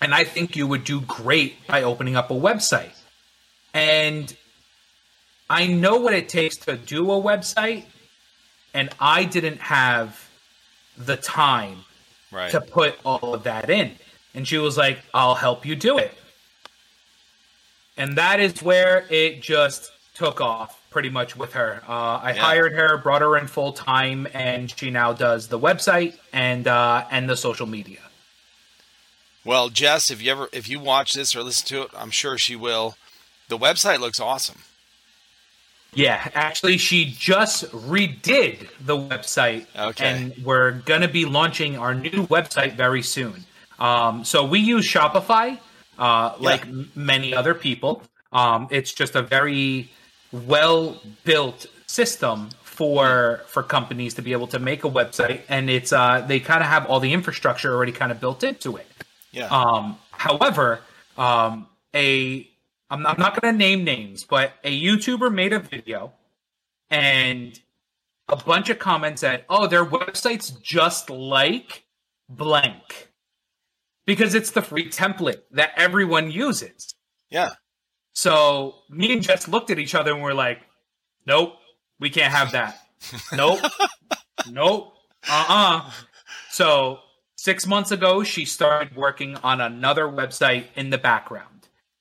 and I think you would do great by opening up a website. And I know what it takes to do a website, and I didn't have the time Right. to put all of that in. And she was like, I'll help you do it. And that is where it just took off pretty much with her. Uh, I Yeah. hired her, brought her in full time, and she now does the website and uh, and the social media. Well, Jess, if you ever if you watch this or listen to it, I'm sure she will. The website looks awesome. Yeah, actually, she just redid the website, Okay. and we're gonna be launching our new website very soon. Um, so we use Shopify, uh, like m- many other people. Um, it's just a very well built system for for companies to be able to make a website, and it's uh, they kind of have all the infrastructure already kind of built into it. Yeah. Um, however, um, a I'm not, not going to name names, but a YouTuber made a video, and a bunch of comments said, "Oh, their website's just like blank," because it's the free template that everyone uses. yeah. So me and Jess looked at each other and we're like, "Nope, we can't have that. [LAUGHS] Nope, nope, uh uh So six months ago, she started working on another website in the background,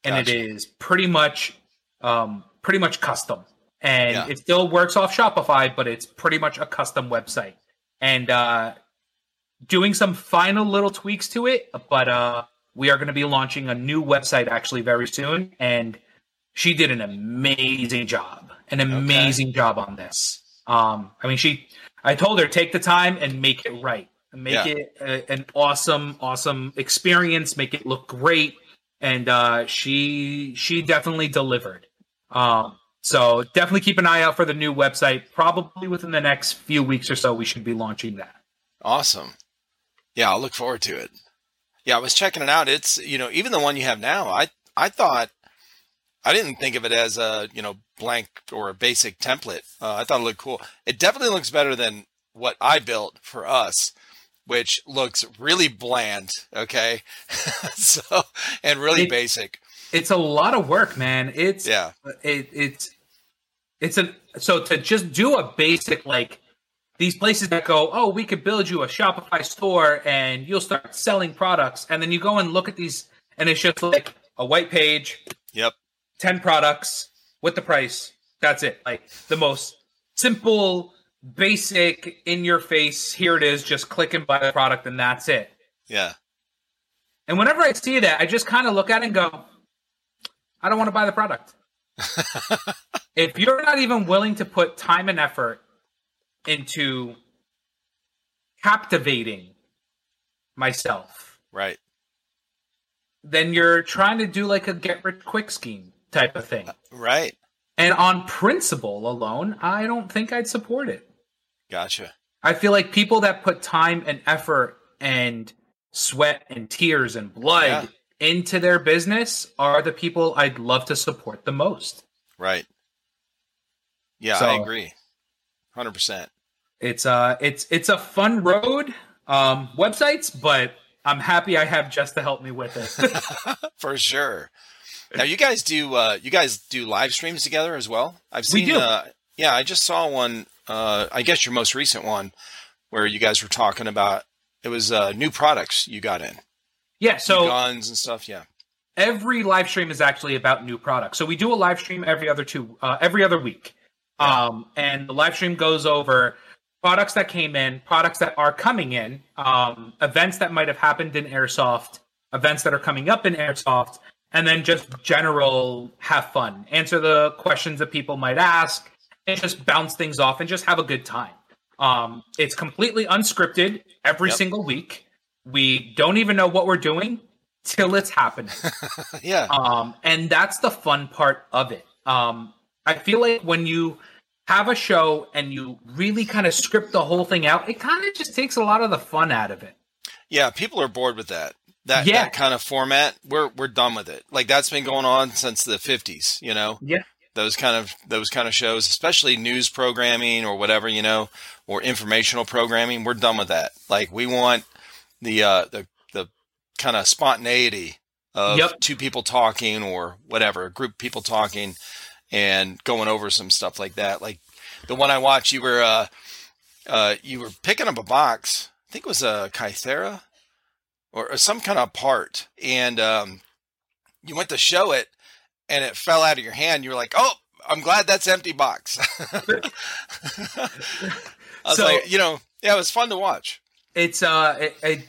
and Gotcha. it is pretty much, um, pretty much custom, and Yeah. it still works off Shopify, but it's pretty much a custom website, and uh, doing some final little tweaks to it, but uh, we are going to be launching a new website actually very soon, and she did an amazing job, an amazing job on this. Um, I mean, she, I told her take the time and make it right, make Yeah. it a, an awesome, awesome experience, make it look great, and uh, she she definitely delivered. Um, so definitely keep an eye out for the new website. Probably within the next few weeks or so, we should be launching that. Awesome. Yeah, I'll look forward to it. Yeah, I was checking it out. It's you know even the one you have now. I I thought I didn't think of it as a you know blank or a basic template. Uh, I thought it looked cool. It definitely looks better than what I built for us, which looks really bland. Okay, [LAUGHS] so and really It- basic. It's a lot of work, man. It's Yeah, it, it's it's a so to just do a basic like these places that go oh we could build you a shopify store and you'll start selling products and then you go and look at these and it's just like a white page yep, 10 products with the price that's it like the most simple basic in your face here it is just click and buy the product and that's it yeah, and whenever i see that i just kind of look at it and go i don't want to buy the product [LAUGHS] if you're not even willing to put time and effort into captivating myself, right. then you're trying to do like a get rich quick scheme type of thing. Uh, right. And on principle alone, I don't think I'd support it. Gotcha. I feel like people that put time and effort and sweat and tears and blood into their business are the people I'd love to support the most. Right. Yeah, So- I agree. 100%. It's uh it's it's a fun road um websites, but I'm happy I have Jess to help me with it. [LAUGHS] For sure. Now you guys do uh you guys do live streams together as well? I've seen We do. uh yeah, I just saw one uh I guess your most recent one where you guys were talking about it was uh new products you got in. yeah, so guns and stuff, yeah. every live stream is actually about new products. So we do a live stream every other two uh, every other week. Yeah. Um and the live stream goes over products that came in, products that are coming in, um events that might have happened in airsoft, events that are coming up in airsoft, and then just general have fun. Answer the questions that people might ask and just bounce things off and just have a good time. Um it's completely unscripted every Yep. single week. We don't even know what we're doing till it's happening. [LAUGHS] yeah. Um, and that's the fun part of it. Um, I feel like when you have a show and you really kind of script the whole thing out, it kind of just takes a lot of the fun out of it. Yeah, people are bored with that. That Yeah. that kind of format. We're we're done with it. Like that's been going on since the 50s, you know. Yeah. Those kind of those kind of shows, especially news programming or whatever, you know, or informational programming, we're done with that. Like we want the uh the the kind of spontaneity of Yep. two people talking or whatever, a group of people talking and going over some stuff like that. Like the one I watched, you were uh uh you were picking up a box. I think it was a Kythera or, or some kind of part, and um, you went to show it, and it fell out of your hand. You were like, "Oh, I'm glad that's empty box." [LAUGHS] I was So- like, you know, yeah, it was fun to watch. It's uh, it, it,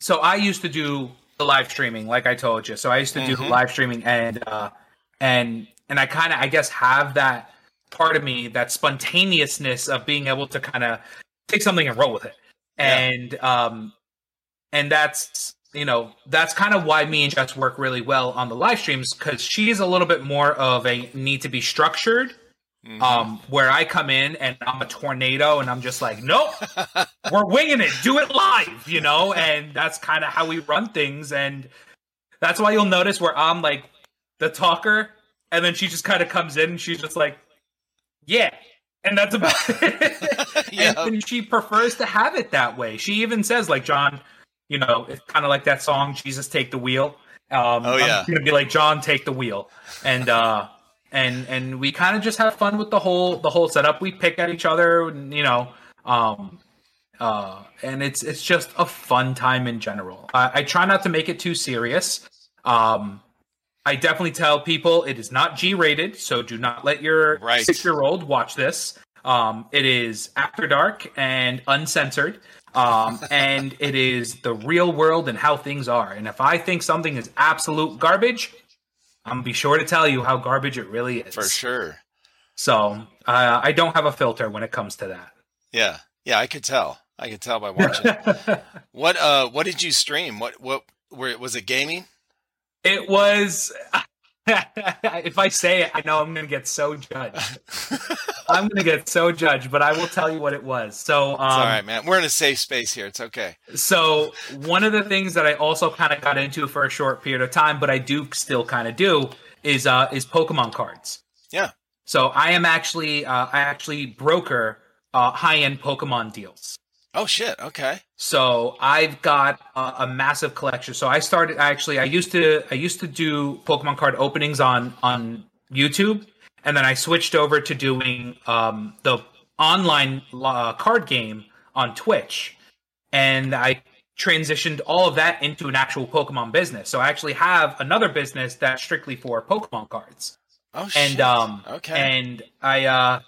so I used to do the live streaming, like I told you. So I used to do the Mhm. live streaming, and uh, and and I kind of, I guess, have that part of me, that spontaneousness of being able to kind of take something and roll with it, Yeah. and um, and that's you know that's kind of why me and Jess work really well on the live streams because she's a little bit more of a need to be structured. Mhm. Um, where I come in and I'm a tornado and I'm just like, nope, [LAUGHS] we're winging it, do it live, you know, and that's kind of how we run things, and that's why you'll notice where I'm like the talker, and then she just kind of comes in and she's just like, yeah, and that's about it. [LAUGHS] Yeah. and she prefers to have it that way. She even says like, John, you know, it's kind of like that song, Jesus Take the Wheel. Um, Oh, yeah. I'm gonna be like, John, take the wheel, and uh, and and we kind of just have fun with the whole the whole setup. We pick at each other, you know, um, uh, and it's it's just a fun time in general. I, I try not to make it too serious. Um, I definitely tell people it is not G rated, so do not let your Right. six year old watch this. Um, it is after dark and uncensored. Um, and it is the real world and how things are. And if I think something is absolute garbage, I'm gonna be sure to tell you how garbage it really is. For sure. So uh, I don't have a filter when it comes to that. Yeah. Yeah, I could tell. I could tell by watching. [LAUGHS] what uh what did you stream? What what were was it gaming? It was [LAUGHS] if I say it, I know I'm going to get so judged. I'm going to get so judged, but I will tell you what it was. So, um, all right, man. We're in a safe space here. It's okay. So, one of the things that I also kind of got into for a short period of time, but I do still kind of do, is uh, is Pokemon cards. Yeah. So I am actually uh, I actually broker uh, high end Pokemon deals. Oh shit! Okay. So I've got a, a, massive collection. So I started actually. I used to I used to do Pokemon card openings on on YouTube, and then I switched over to doing um, the online uh, card game on Twitch, and I transitioned all of that into an actual Pokemon business. So I actually have another business that's strictly for Pokemon cards. Oh, shit. and um, okay, and I uh,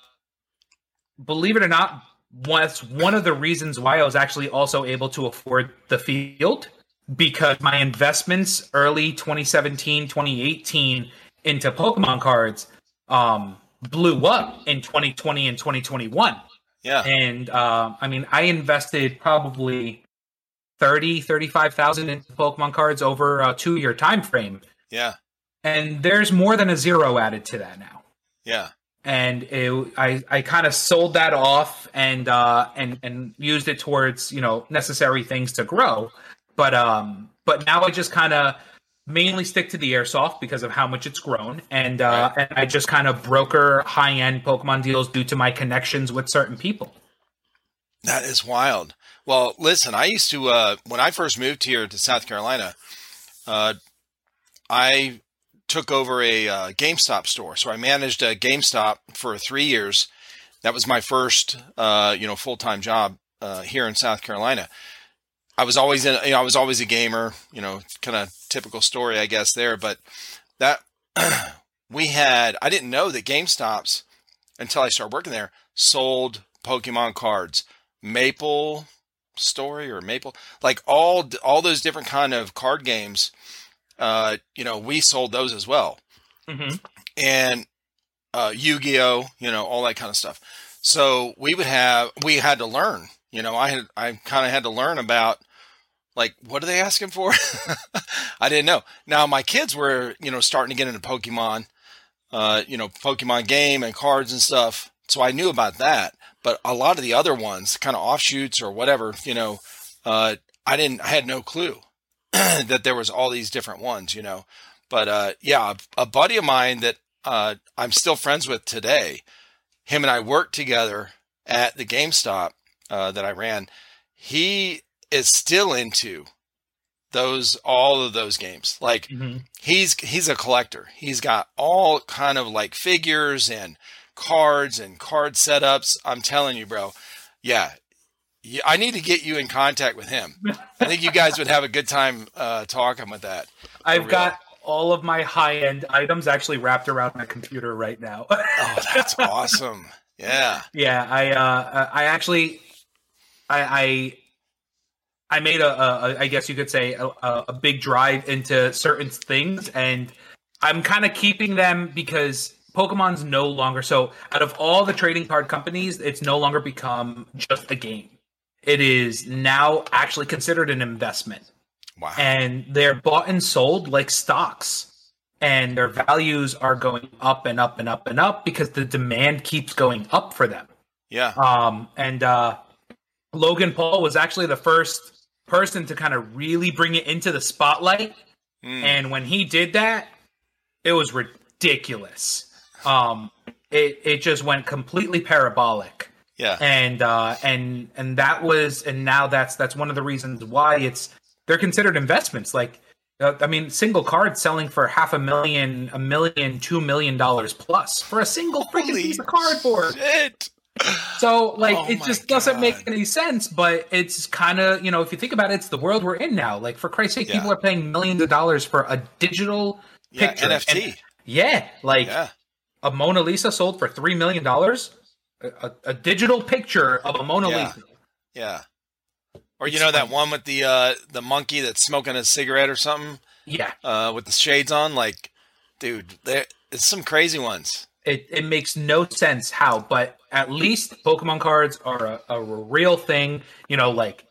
believe it or not, was one of the reasons why I was actually also able to afford the field because my investments early 2017, 2018 into Pokemon cards um, blew up in 2020 and 2021. Yeah. And uh, I mean, I invested probably 30, 35,000 into Pokemon cards over a two year time frame. Yeah. And there's more than a zero added to that now. Yeah and it, I I kind of sold that off and uh and and used it towards you know necessary things to grow, but um but now I just kind of mainly stick to the airsoft because of how much it's grown and uh and I just kind of broker high end Pokemon deals due to my connections with certain people. That is wild. Well, listen, I used to uh when I first moved here to South Carolina, uh I took over a uh, GameStop store. So I managed a GameStop for three years. That was my first, uh, you know, full time job uh, here in South Carolina. I was always in, you know, I was always a gamer. You know, kind of typical story, I guess there. But that [CLEARS THROAT] we had, I didn't know that GameStops until I started working there sold Pokemon cards, Maple Story or Maple, like all all those different kind of card games uh, you know, we sold those as well. Mm-hmm. And uh, Yu-Gi-Oh, you know, all that kind of stuff. So we would have, we had to learn, you know, I had, I kind of had to learn about like, what are they asking for? [LAUGHS] I didn't know. Now my kids were, you know, starting to get into Pokemon, uh, you know, Pokemon game and cards and stuff. So I knew about that, but a lot of the other ones, kind of offshoots or whatever, you know, uh, I didn't, I had no clue. [CLEARS THROAT] that there was all these different ones, you know. But uh, yeah, a, a, buddy of mine that uh, I'm still friends with today, him and I worked together at the GameStop uh, that I ran. He is still into those all of those games. Like mm-hmm. he's he's a collector. He's got all kind of like figures and cards and card setups. I'm telling you, bro. Yeah, yeah, I need to get you in contact with him. I think you guys would have a good time uh, talking with that. I've got all of my high end items actually wrapped around my computer right now. [LAUGHS] oh, that's awesome! Yeah, yeah. I uh, I actually I I, I made a, a I guess you could say a, a big drive into certain things, and I'm kind of keeping them because Pokemon's no longer so out of all the trading card companies, it's no longer become just a game it is now actually considered an investment. Wow. And they're bought and sold like stocks. And their values are going up and up and up and up because the demand keeps going up for them. Yeah. Um, and uh, Logan Paul was actually the first person to kind of really bring it into the spotlight. Mm. And when he did that, it was ridiculous. Um, it it just went completely parabolic. Yeah. And uh and and that was and now that's that's one of the reasons why it's they're considered investments like uh, I mean, single card selling for half a million, a million, two million dollars plus for a single freaking piece of cardboard. Shit. So, like, oh it just doesn't make any sense. But it's kind of, you know, if you think about it, it's the world we're in now. Like, for Christ's sake, yeah. people are paying millions of dollars for a digital yeah, picture. NFT. And, yeah, like yeah. a Mona Lisa sold for three million dollars a, a digital picture of a Mona yeah. Lisa. Yeah. Or you know that one with the uh, the monkey that's smoking a cigarette or something? Yeah. Uh, with the shades on, like, dude, there it's some crazy ones. It it makes no sense how, but at least Pokemon cards are a, a real thing. You know, like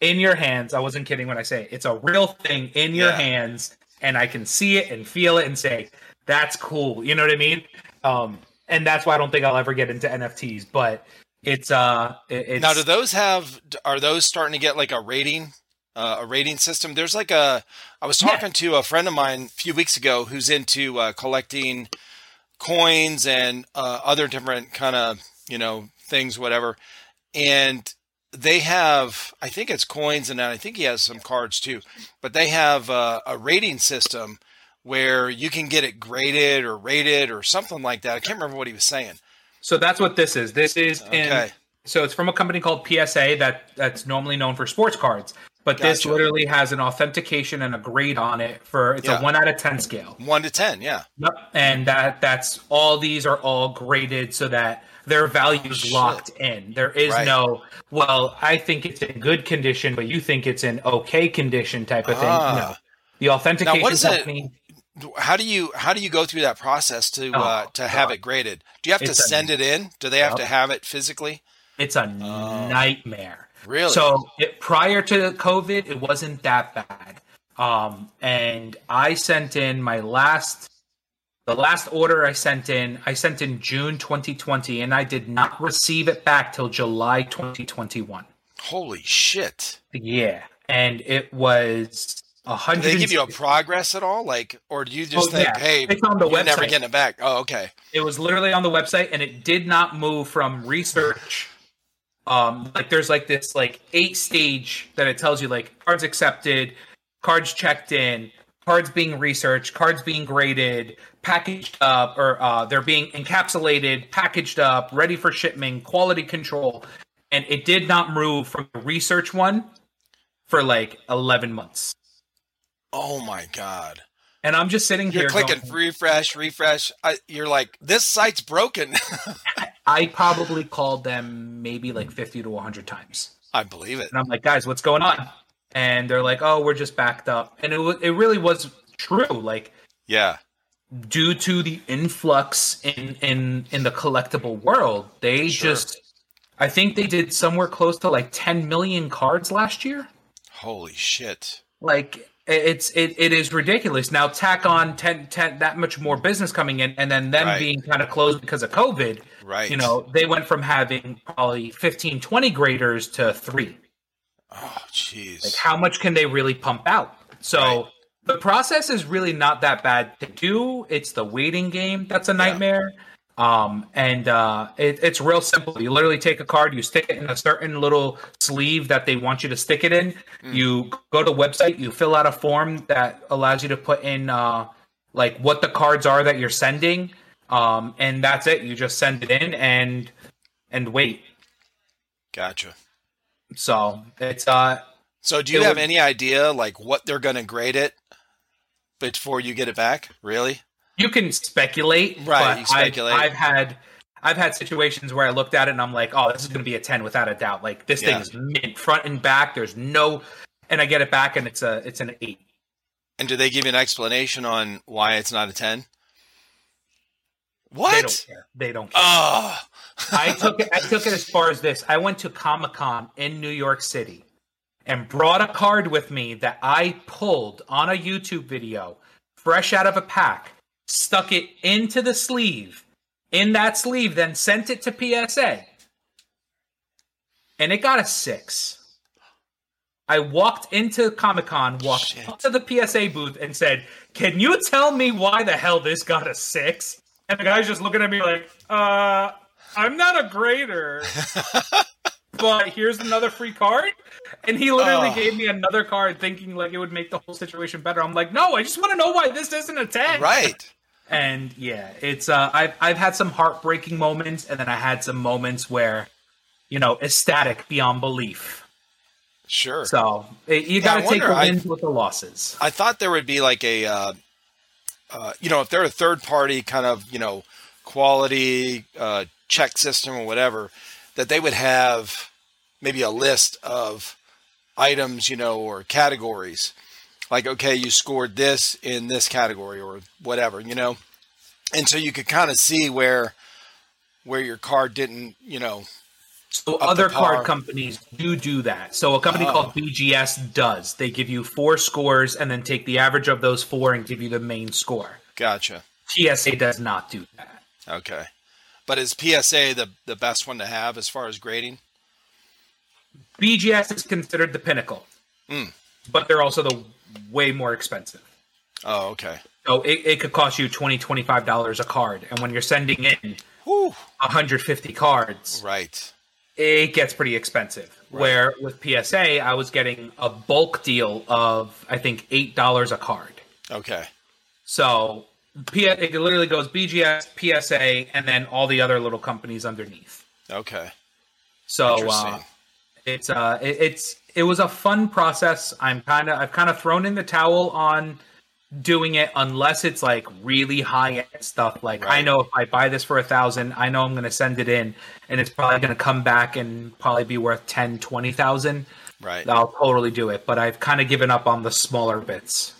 in your hands. I wasn't kidding when I say it. it's a real thing in your yeah. hands, and I can see it and feel it and say, that's cool. You know what I mean? Um, and that's why I don't think I'll ever get into NFTs. But it's uh, it's Now, do those have? Are those starting to get like a rating? Uh, a rating system. There's like a. I was Yeah. talking to a friend of mine a few weeks ago who's into uh, collecting coins and uh, other different kind of you know things, whatever. And they have, I think it's coins, and I think he has some cards too. But they have uh, a rating system where you can get it graded or rated or something like that. I can't remember what he was saying. so that's what this is. This is in, Okay. so it's from a company called PSA that that's normally known for sports cards. But this literally has an authentication and a grade on it for it's Yeah. a one out of ten scale. One to ten, yeah. Yep. And that that's all these are all graded so that their values Shit. locked in. There is Right. no well, I think it's in good condition, but you think it's in okay condition type of thing. Ah. No. The authentication what is it- company How do you how do you go through that process to uh, Oh, to have God. it graded? Do you have to It's a- send it in? Do they have Yep. to have it physically? it's a Oh. nightmare. Really? So it, prior to COVID, it wasn't that bad. Um, and I sent in my last, the last order I sent in, I sent in June 2020, and I did not receive it back till July 2021. Holy shit! Yeah, and it was a Do hundred. they give you a progress at all? Like, or do you just Oh, think, yeah. hey, It's on the you're never getting it back? Oh, okay. It was literally on the website, and it did not move from research. Um, like there's like this like eight stage that it tells you like cards accepted, cards checked in, cards being researched, cards being graded, packaged up, or uh, they're being encapsulated, packaged up, ready for shipment, quality control, and it did not move from the research one for like 11 months. Oh my god! And I'm just sitting You're here clicking going, refresh, refresh. I, you're like, this site's broken. [LAUGHS] I probably called them maybe like 50 to 100 times. I believe it. And I'm like, guys, what's going on? And they're like, oh, we're just backed up. And it wa- it really was true. Like Yeah. due to the influx in in in the collectible world, they Sure. just I think they did somewhere close to like 10 million cards last year. Holy shit! Like it's it, it is ridiculous. Now tack on 10, 10 that much more business coming in and then them Right. being kind of closed because of COVID. Right. You know, they went from having probably 15 20 graders to 3. Oh, jeez. Like, how much can they really pump out? So Right. the process is really not that bad to do. It's the waiting game that's a nightmare. Um, and uh, it, it's real simple. You literally take a card, you stick it in a certain little sleeve that they want you to stick it in. Hmm. You go to the website, you fill out a form that allows you to put in uh, like what the cards are that you're sending, um, and that's it. You just send it in and and wait. Gotcha. So it's uh, So, do you have would- any idea like what they're going to grade it before you get it back? Really? You can speculate, Right, but you speculate. I've, I've had I've had situations where I looked at it and I'm like, oh, this is going to be a ten without a doubt. Like this Yeah. thing is mint front and back. There's no, and I get it back and it's a it's an eight. And do they give you an explanation on why it's not a ten? They What? don't care. They don't care. Oh, I took it. I took it as far as this. I went to Comic Con in New York City and brought a card with me that I pulled on a YouTube video, fresh out of a pack, stuck it into the sleeve, in that sleeve, then sent it to PSA, and it got a six. I walked into Comic Con, walked Shit. up to the PSA booth, and said, "Can you tell me why the hell this got a six? And the guy's just looking at me like, "Uh, I'm not a grader, [LAUGHS] but here's another free card." And he literally Oh. gave me another card, thinking like it would make the whole situation better. I'm like, "No, I just want to know why this isn't a ten." right. And yeah, it's uh, I've I've had some heartbreaking moments, and then I had some moments where, you know, ecstatic beyond belief. Sure. So it, you Yeah, got to take the wonder, I- wins with the losses. I thought there would be like a, uh, uh, you know, if they're a third party kind of, you know, quality uh, check system or whatever, that they would have maybe a list of items, you know, or categories. Like, okay, you scored this in this category or whatever, you know, and so you could kind of see where where your card didn't, you know, So other card companies do do that. So a company Oh. called BGS does. They give you four scores and then take the average of those four and give you the main score. gotcha. PSA does not do that. Okay. But is PSA the the best one to have as far as grading? BGS is considered the pinnacle, Mm. but they're also the way more expensive. Oh, okay. So it, it could cost you 20 $25 a card. And when you're sending in Whew. 150 cards, Right. it gets pretty expensive. Right. Where with PSA, I was getting a bulk deal of, I think, $8 a card. Okay. So P- it literally goes BGS, PSA, and then all the other little companies underneath. Okay. So uh, it's uh, it, it's it was a fun process. I'm kind of I've kind of thrown in the towel on doing it unless it's like really high end stuff. Like I know if I buy this for a thousand, I know I'm going to send it in, and it's probably going to come back and probably be worth 10, 20,000. Right. I'll totally do it. But I've kind of given up on the smaller bits.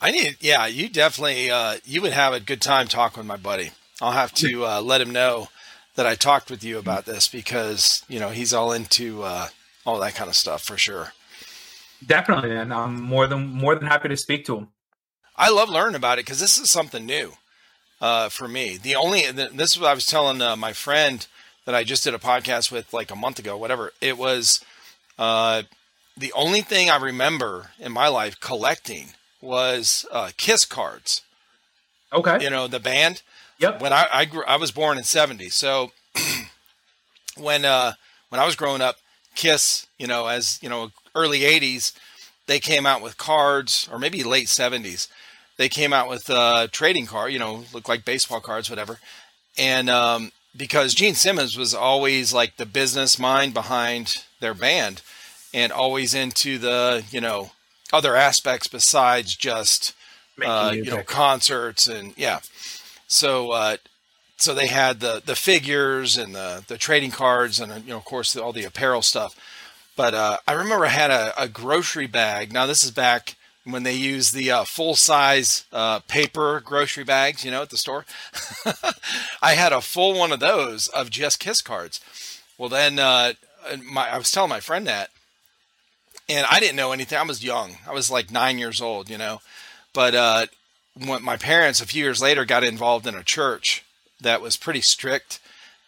I need, yeah, you definitely, uh, you would have a good time talking with my buddy. I'll have to uh, let him know that I talked with you about this because you know he's all into uh, all that kind of stuff for sure. Definitely, and I'm more than more than happy to speak to him. I love learning about it because this is something new uh, for me. The only this is what I was telling uh, my friend that I just did a podcast with like a month ago, whatever. It was uh, the only thing I remember in my life collecting was uh, Kiss cards. Okay. You know the band. Yep. when I I, grew, I was born in '70, so [CLEARS THROAT] when uh, when I was growing up, Kiss, you know, as you know, early '80s, they came out with cards, or maybe late '70s, they came out with uh, trading card, you know, look like baseball cards, whatever, and um, because Gene Simmons was always like the business mind behind their band, and always into the you know other aspects besides just uh, you know concerts and yeah. So uh so they had the the figures and the the trading cards and you know of course all the apparel stuff. But uh i remember i had a, a grocery bag. Now this is back when they used the uh, full size uh, paper grocery bags you know at the store. [LAUGHS] I had a full one of those of just kiss cards. Well then uh my i was telling my friend that and i didn't know anything. I was young. I was like nine years old you know. But uh, when my parents a few years later got involved in a church that was pretty strict,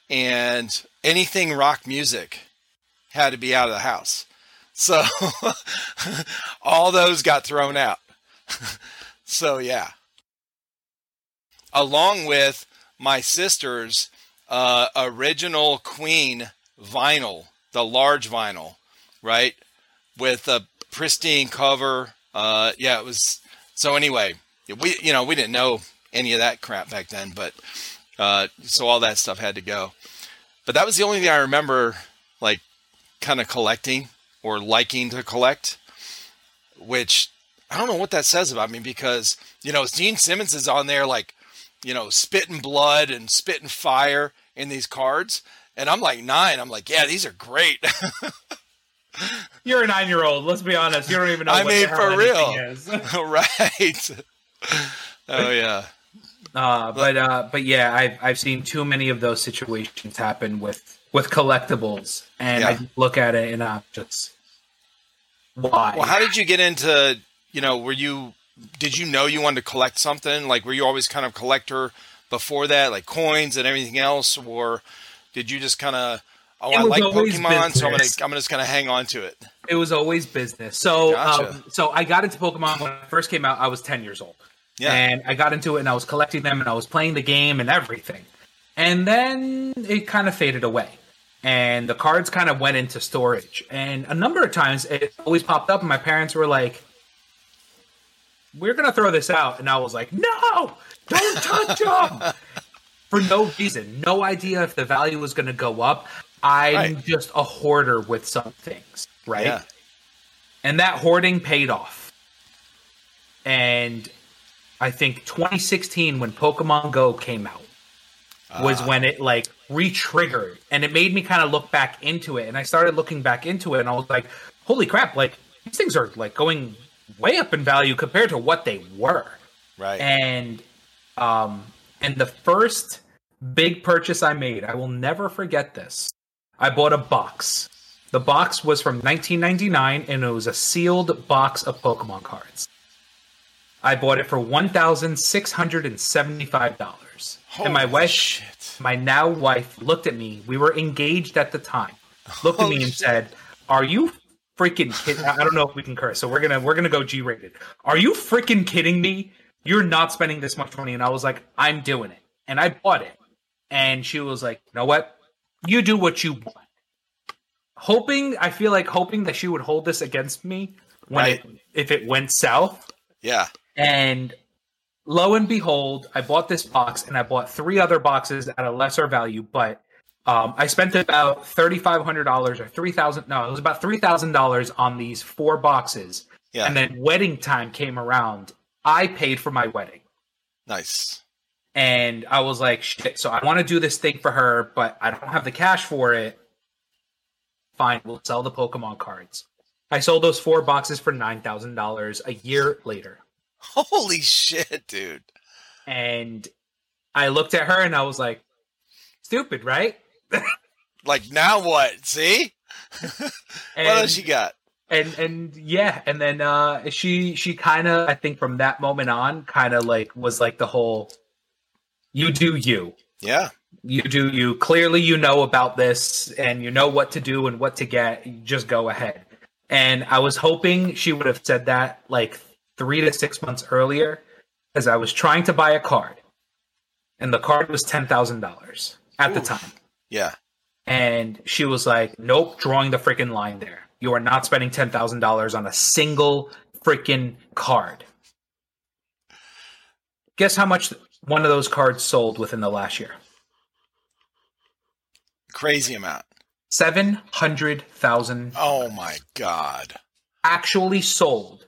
and anything rock music had to be out of the house. So [LAUGHS] all those got thrown out. [LAUGHS] so yeah, along with my sister's uh, original Queen vinyl, the large vinyl, right, with a pristine cover. Uh, yeah, it was so anyway, we you know we didn't know any of that crap back then, but uh, so all that stuff had to go. But that was the only thing I remember, like kind of collecting or liking to collect. Which I don't know what that says about me because you know Gene Simmons is on there like you know spitting blood and spitting fire in these cards, and I'm like nine. I'm like, yeah, these are great. [LAUGHS] You're a nine year old. Let's be honest. You don't even know. I mean, for real. [LAUGHS] right. [LAUGHS] oh yeah. Uh, but uh, but yeah, I've I've seen too many of those situations happen with with collectibles, and I Yeah. just look at it and I'm just why? Well, how did you get into, you know, were you, did you know you wanted to collect something? Like, were you always kind of collector before that, like coins and everything else? Or did you just kind of, oh, I like Pokemon, so I'm gonna I'm just to hang on to it. it was always business. So Gotcha. um, so I got into Pokemon when it first came out. I was ten years old. Yeah. And I got into it and I was collecting them and I was playing the game and everything. And then it kind of faded away. And the cards kind of went into storage. And a number of times it always popped up and my parents were like, We're gonna throw this out. And I was like, No, don't touch them. [LAUGHS] For no reason. No idea if the value was gonna go up. I'm Right. just a hoarder with some things, right? Yeah. and that hoarding paid off. And I think 2016 when Pokemon Go came out was Ah. when it like re-triggered and it made me kind of look back into it and I started looking back into it and I was like holy crap like these things are like going way up in value compared to what they were Right. and um and the first big purchase I made, I will never forget this. I bought a box. The box was from 1999 and it was a sealed box of Pokemon cards. I bought it for one thousand six hundred and seventy-five dollars. And my wife, shit. my now wife, looked at me. We were engaged at the time. Looked at me and shit. said, "Are you freaking kidding?" I don't know if we can curse, so we're gonna we're gonna go G-rated. Are you freaking kidding me? You're not spending this much money. And I was like, "I'm doing it," and I bought it. And she was like, "You know what? You do what you want." Hoping, I feel like hoping that she would hold this against me when it if it went south. Yeah. And lo and behold, I bought this box and I bought three other boxes at a lesser value, but um, I spent about thirty five hundred dollars or three thousand. No, it was about three thousand dollars on these four boxes. Yeah. And then wedding time came around. I paid for my wedding, nice. and I was like, "Shit!" So I want to do this thing for her, but I don't have the cash for it. Fine, we'll sell the Pokemon cards. I sold those four boxes for nine thousand dollars a year later. Holy shit, dude. and I looked at her and I was like, "Stupid, right?" Like now what? See? And, [LAUGHS] what else she got? and and yeah, and then uh, she she kind of I think from that moment on kind of like was like the whole, "You do you, Yeah. you do you." Clearly, you know about this and you know what to do and what to get. You just go ahead. And I was hoping she would have said that like three to six months earlier, because I was trying to buy a card, and the card was ten thousand dollars at the time. Yeah. And she was like, Nope, drawing the freaking line there. You are not spending $10,000 on a single freaking card. Guess how much one of those cards sold within the last year? Crazy amount. 700,000 Oh my god. actually sold.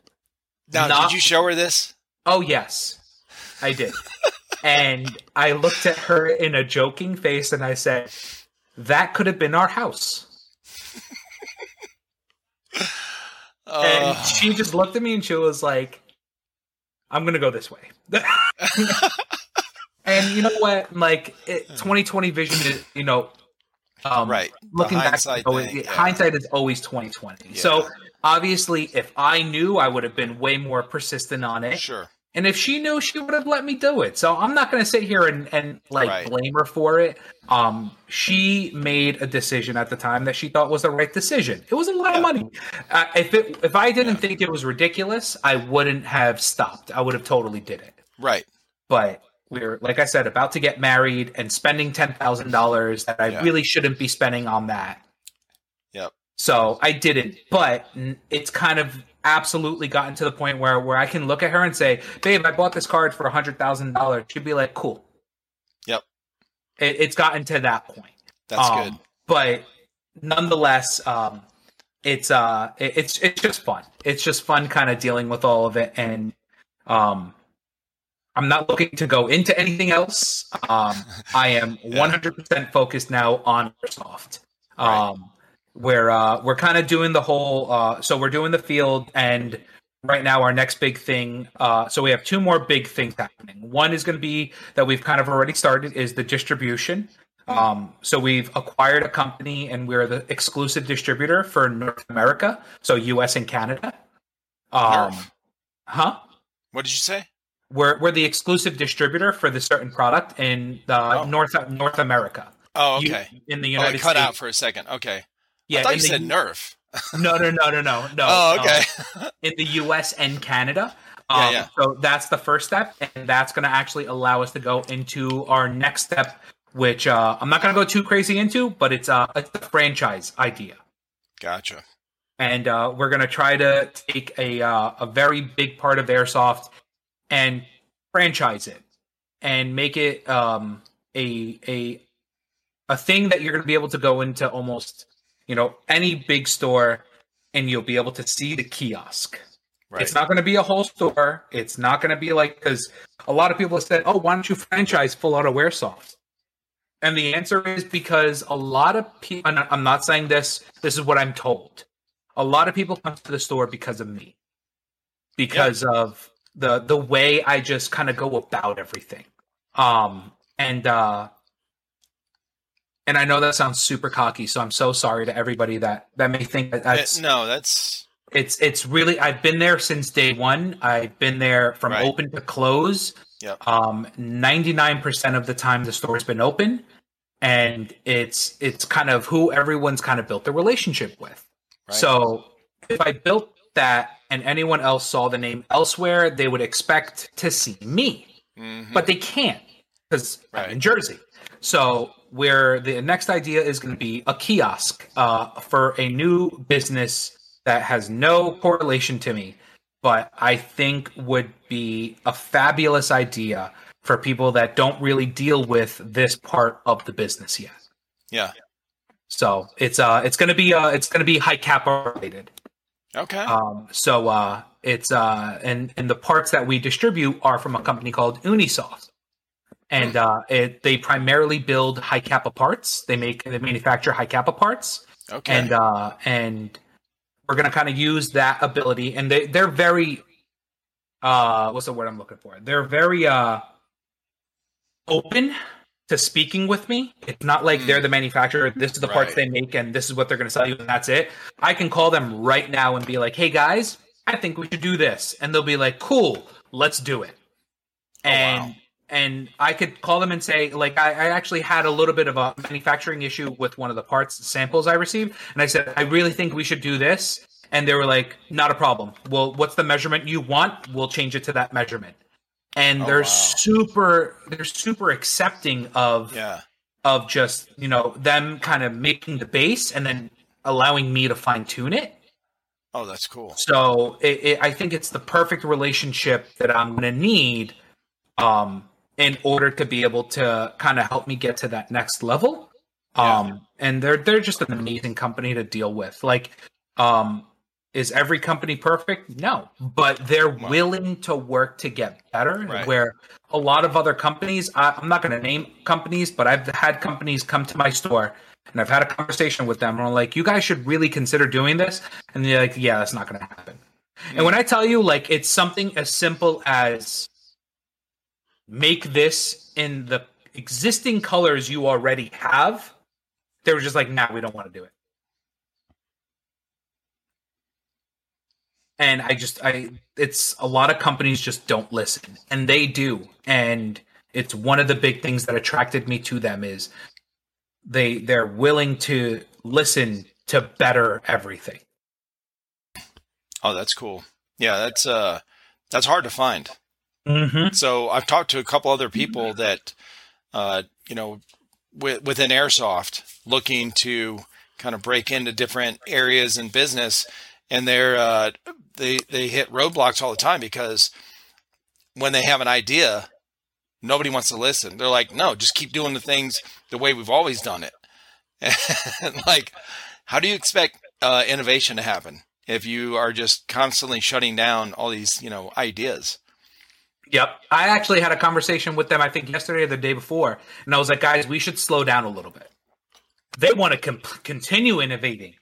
Now, Not- did you show her this? Oh, yes, I did. [LAUGHS] and I looked at her in a joking face and I said, That could have been our house. Uh, [LAUGHS] and she just looked at me and she was like, "I'm gonna go this way." [LAUGHS] and you know what? Like it, 2020 vision is, you know, um, right. Looking back, hindsight you thing, it- yeah. hindsight is always 2020. Yeah. So obviously, if I knew, I would have been way more persistent on it. Sure. And if she knew, she would have let me do it. So I'm not going to sit here and, and like Right. blame her for it. Um, she made a decision at the time that she thought was the right decision. It was a lot Yeah. of money. Uh, if it, if I didn't Yeah. think it was ridiculous, I wouldn't have stopped. I would have totally did it. Right. But we're like I said, about to get married and spending ten thousand dollars that I Yeah. really shouldn't be spending on that. So I didn't, but it's kind of absolutely gotten to the point where where I can look at her and say, "Babe, I bought this card for a hundred thousand dollars." She'd be like, "Cool." Yep. It, it's gotten to that point. That's Um, good. But nonetheless, um, it's uh, it- it's it's just fun. It's just fun, kind of dealing with all of it, and um, I'm not looking to go into anything else. Um, I am [LAUGHS] Yeah. 100% focused now on Airsoft. Right. Where uh, we're kind of doing the whole. Uh, so we're doing the field, and right now our next big thing. Uh, so we have two more big things happening. One is going to be that we've kind of already started is the distribution. Um, so we've acquired a company, and we're the exclusive distributor for North America, so U.S. and Canada. Um, Nerf. huh? What did you say? We're we're the exclusive distributor for the certain product in the Oh. North North America. Oh, You- okay. in the oh, United it cut States. out for a second. Okay. Yeah, I thought you the said Nerf. No, no, no, no, no, no. [LAUGHS] oh, um, okay. in the U.S. and Canada. [LAUGHS] Um, yeah. So that's the first step, and that's going to actually allow us to go into our next step, which uh, I'm not going to go too crazy into, but it's uh, it's the franchise idea, gotcha. and uh, we're going to try to take a uh, a very big part of airsoft and franchise it and make it um, a a a thing that you're going to be able to go into almost you know any big store and you'll be able to see the kiosk Right. it's not going to be a whole store. It's not going to be like because a lot of people have said, "Oh, why don't you franchise Full Auto Airsoft?" And the answer is because a lot of people. I'm not saying this. This is what I'm told. A lot of people come to the store because of me, because of the the way I just kind of go about everything. Um, and uh, and I know that sounds super cocky, so I'm so sorry to everybody that that may think that that's no, that's it's it's really I've been there since day one. I've been there from Right. open to close. Yeah. Um, ninety nine percent of the time the store's been open, and it's it's kind of who everyone's kind of built the relationship with. Right. So if I built that and anyone else saw the name elsewhere, they would expect to see me, Mhm. but they can't because I'm in Jersey. So where the next idea is going to be a kiosk uh, for a new business that has no correlation to me, but I think would be a fabulous idea for people that don't really deal with this part of the business yet. yeah. So it's uh it's gonna be uh it's gonna be Hi-Capa related. Okay. Um, so uh, it's uh, and and the parts that we distribute are from a company called Unisoft, and Hmm. uh, it, they primarily build Hi-Capa parts. They make they manufacture Hi-Capa parts, okay. and uh, and we're gonna kind of use that ability. And they they're very uh, what's the word I'm looking for? They're very uh open to speaking with me. It's not like Hmm. they're the manufacturer. This is the parts they make, and this is what they're going to sell you, and that's it. I can call them right now and be like, "Hey guys, I think we should do this," and they'll be like, "Cool, let's do it." Oh, and wow. And I could call them and say, like, I, I actually had a little bit of a manufacturing issue with one of the parts samples I received, and I said, I really think we should do this. And they were like, not a problem. Well, what's the measurement you want? We'll change it to that measurement. And Oh, they're wow. super they're super accepting of yeah. of just, you know, them kind of making the base and then allowing me to fine tune it. Oh, that's cool. So it, it, I think it's the perfect relationship that I'm going to need um, in order to be able to kind of help me get to that next level. Yeah. Um, and they're they're just an amazing company to deal with. Like, um, is every company perfect? No, but they're Wow. willing to work to get better. Right. Where a lot of other companies, I, I'm not going to name companies, but I've had companies come to my store and I've had a conversation with them. And I'm like, you guys should really consider doing this. And they're like, yeah, that's not going to happen. And when I tell you, like, it's something as simple as make this in the existing colors you already have, they were just like, nah, we don't want to do it. And I just, I, it's a lot of companies just don't listen, and they do. And it's one of the big things that attracted me to them is they they're willing to listen to better everything. Oh, that's cool. Yeah, that's uh that's hard to find. Mm-hmm. So I've talked to a couple other people that uh you know with, within airsoft looking to kind of break into different areas in business and they're uh they they hit roadblocks all the time because when they have an idea nobody wants to listen. They're like, "No, just keep doing the things the way we've always done it." [LAUGHS] And like how do you expect uh, innovation to happen if you are just constantly shutting down all these, you know, ideas? Yep. I actually had a conversation with them, I think yesterday or the day before. And I was like, guys, we should slow down a little bit. They want to com- continue innovating.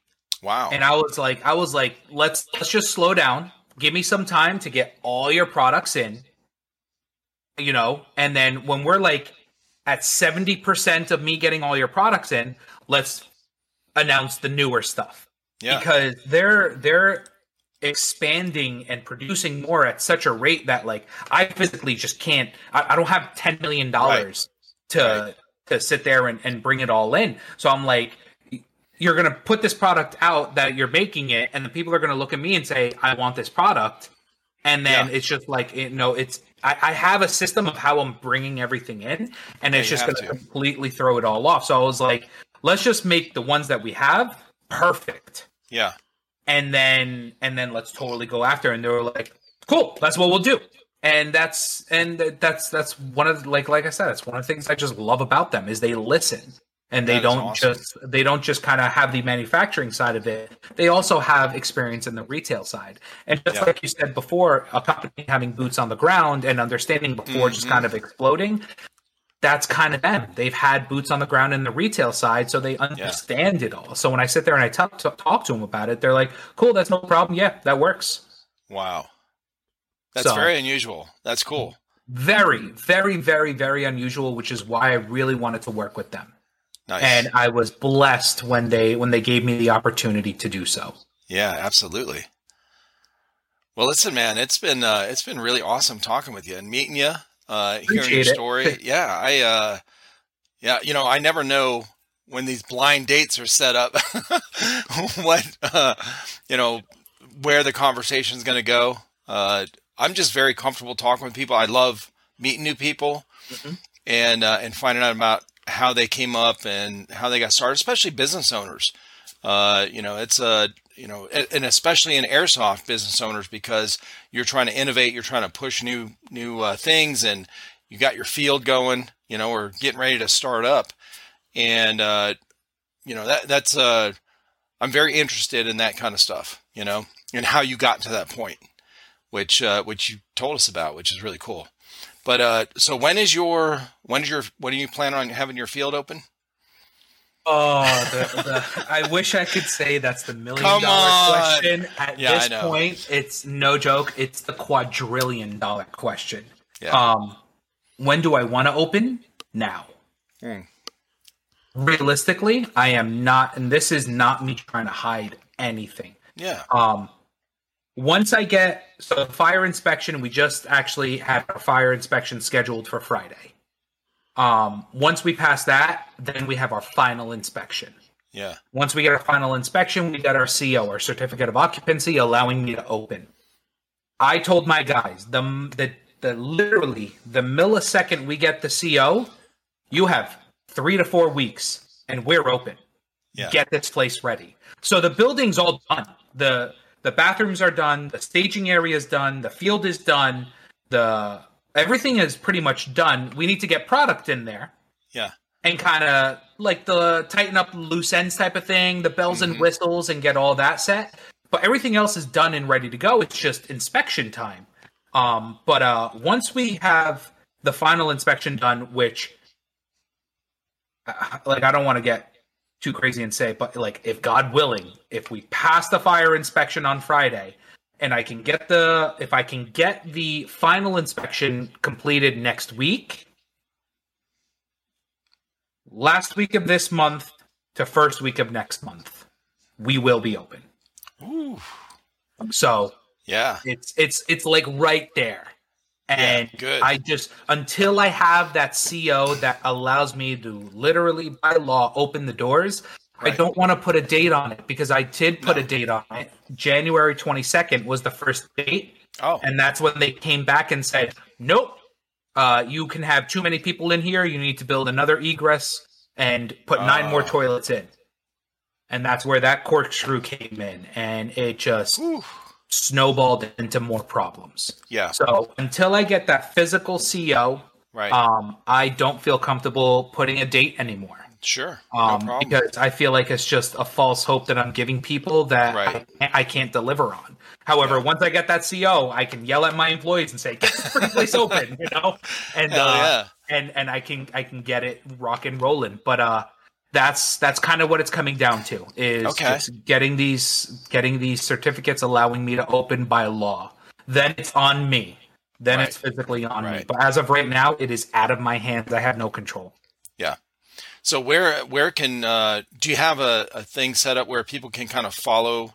Wow. And I was like, I was like, let's let's just slow down. Give me some time to get all your products in. You know, and then when we're like at 70% of me getting all your products in, let's announce the newer stuff. yeah. because they're they're expanding and producing more at such a rate that like I physically just can't I, I don't have ten million dollars to Right. to sit there and, and bring it all in. So I'm like you're gonna put this product out that you're making it and the people are gonna look at me and say, I want this product. And then Yeah. it's just like you know, it's I, I have a system of how I'm bringing everything in, and Yeah, it's just going to to. completely throw it all off. So I was like, let's just make the ones that we have perfect Yeah. And then and then let's totally go after and they were like cool that's what we'll do and that's and that's that's one of like like i said it's one of the things i just love about them is they listen and they That don't awesome. just they don't just kind of have the manufacturing side of it they also have experience in the retail side and just Yeah. like you said before a company having boots on the ground and understanding before just Mhm. kind of exploding that's kind of them. They've had boots on the ground in the retail side, so they understand it all. So when I sit there and I talk, talk, talk to them about it, they're like, "Cool, that's no problem. Yeah, that works." Wow. That's So- very unusual. That's cool. Very, very, very, very unusual, which is why I really wanted to work with them. Nice. And I was blessed when they when they gave me the opportunity to do so. yeah, absolutely. Well, listen, man, it's been uh, it's been really awesome talking with you and meeting you, uh, hearing your story. [LAUGHS] yeah, I uh, yeah, you know, I never know when these blind dates are set up, [LAUGHS] what uh, you know, where the conversation is going to go. Uh, I'm just very comfortable talking with people. I love meeting new people Mhm. and uh, and finding out about how they came up and how they got started, especially business owners. Uh, you know, it's a you know, and especially in airsoft business owners because you're trying to innovate, you're trying to push new new uh, things, and you got your field going. You know, or getting ready to start up, and uh, you know that that's uh, I'm very interested in that kind of stuff. You know, and how you got to that point, which uh, which you told us about, which is really cool. But uh, so when is your when is your when do you plan on having your field open? Oh, the, the, I wish I could say that's the million Come dollar on. question. At Yeah, this point, it's no joke. It's the quadrillion dollar question. Yeah. Um, when do I want to open? Now. Hmm. Realistically, I am not, and this is not me trying to hide anything. Yeah. Um, once I get so fire inspection, we just actually had our fire inspection scheduled for Friday. Um, once we pass that, then we have our final inspection. Yeah. Once we get our final inspection, we get our CO, our certificate of occupancy, allowing me to open. I told my guys the the, the literally the millisecond we get the CO, you have three to four weeks, and we're open. Yeah. Get this place ready. So the building's all done. the The bathrooms are done. The staging area is done. The field is done. The everything is pretty much done. We need to get product in there Yeah. and kind of like the tighten up loose ends type of thing, the bells and Mhm. whistles, and get all that set. But everything else is done and ready to go. It's just inspection time. Um, but uh, once we have the final inspection done, which, uh, like, I don't want to get too crazy and say, but like, if God willing, if we pass the fire inspection on Friday, and I can get the if I can get the final inspection completed next week, last week of this month to first week of next month, we will be open. Ooh. So Yeah. it's it's it's like right there. And good. I just until I have that CO that allows me to literally by law open the doors, I don't want to put a date on it because I did put No. a date on it. January 22nd was the first date Oh. and that's when they came back and said, "Nope, uh, you can have too many people in here. You need to build another egress and put nine more Oh. toilets in." And that's where that corkscrew came in, and it just Ooh. snowballed into more problems. Yeah. So until I get that physical CO, Right. um, I don't feel comfortable putting a date anymore. Sure. Um, no because I feel like it's just a false hope that I'm giving people that Right. I, I can't deliver on. However, once I get that CO, I can yell at my employees and say, "Get this freaking place open," [LAUGHS] you know, and uh, yeah. and and I can I can get it rock and rolling. But uh, that's that's kind of what it's coming down to is Okay. getting these getting these certificates allowing me to open by law. Then it's on me. Then Right. it's physically on me. But as of right now, it is out of my hands. I have no control. So where where can uh, do you have a, a thing set up where people can kind of follow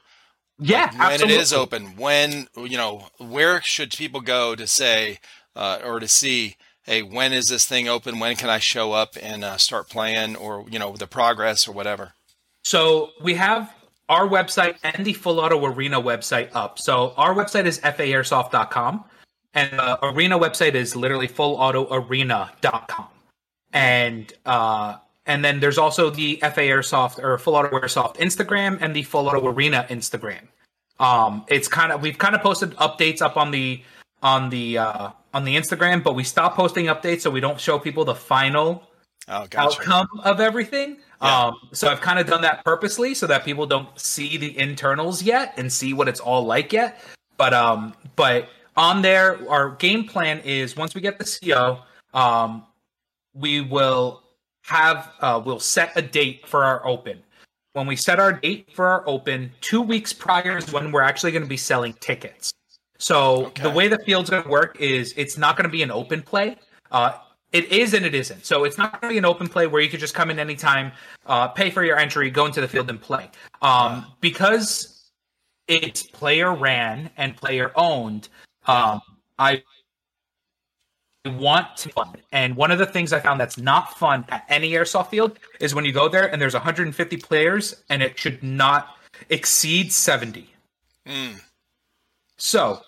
Yeah, when absolutely. it is open? When you know where should people go to say uh, or to see? Hey, when is this thing open? When can I show up and uh, start playing, or you know the progress or whatever? So we have our website and the Full Auto Arena website up. So our website is faairsoft.com and the arena website is literally fullautoarena.com. And uh and then there's also the FA Airsoft or Full Auto Airsoft Instagram and the Full Auto Arena Instagram. Um it's kind of we've kind of posted updates up on the on the uh on the Instagram, but we stopped posting updates so we don't show people the final Oh, gotcha. outcome of everything. Yeah. Um, so I've kind of done that purposely so that people don't see the internals yet and see what it's all like yet. But um, but on there, our game plan is once we get the CO, um, we will have uh, we'll set a date for our open. When we set our date for our open, two weeks prior is when we're actually going to be selling tickets. So Okay. the way the field's going to work is it's not going to be an open play. Uh, it is and it isn't. So it's not going to be an open play where you could just come in anytime, uh, pay for your entry, go into the field and play. Um, because it's player ran and player owned. Um, I want to fun. And one of the things I found that's not fun at any airsoft field is when you go there and there's 150 players and it should not exceed 70. Mm. So,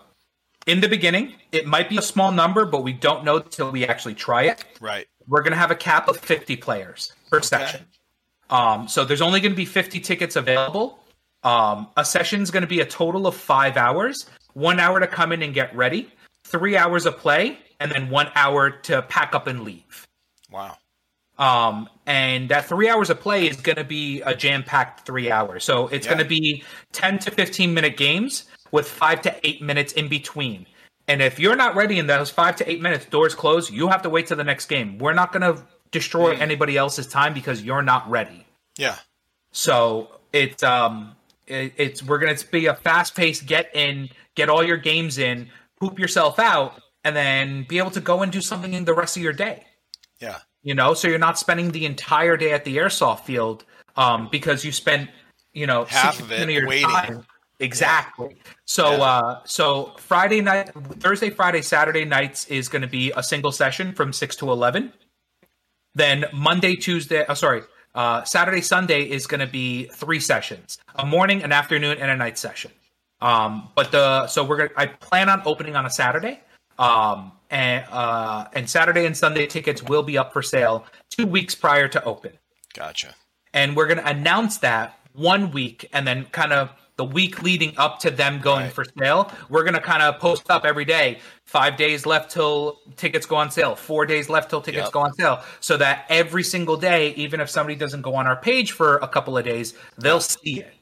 in the beginning, it might be a small number, but we don't know till we actually try it. Right. We're going to have a cap of 50 players per section. Um, so there's only going to be 50 tickets available. Um, a session is going to be a total of five hours. One hour to come in and get ready, three hours of play, and then one hour to pack up and leave. Wow. Um, and that three hours of play is going to be a jam packed three hours. So it's Yeah. going to be 10 to 15 minute games with five to eight minutes in between. And if you're not ready in those five to eight minutes, doors close, you have to wait to the next game. We're not going to destroy anybody else's time because you're not ready. Yeah. So it's um it, it's we're gonna be a fast paced get in, get all your games in, poop yourself out, and then be able to go and do something in the rest of your day. Yeah. You know, so you're not spending the entire day at the airsoft field um because you spent you know Half of 60% it your waiting. time. Exactly. So Yeah. uh so Friday night Thursday, Friday, Saturday nights is gonna be a single session from six to eleven. Then Monday, Tuesday, oh, sorry, uh, Saturday, Sunday is going to be three sessions: a morning, an afternoon, and a night session. Um, but the so we're gonna I plan on opening on a Saturday. Um, and uh, and Saturday and Sunday tickets will be up for sale two weeks prior to open Gotcha. and we're going to announce that one week and then kind of the week leading up to them going Right. for sale we're going to kind of post up every day five days left till tickets go on sale four days left till tickets Yep. go on sale so that every single day even if somebody doesn't go on our page for a couple of days they'll see it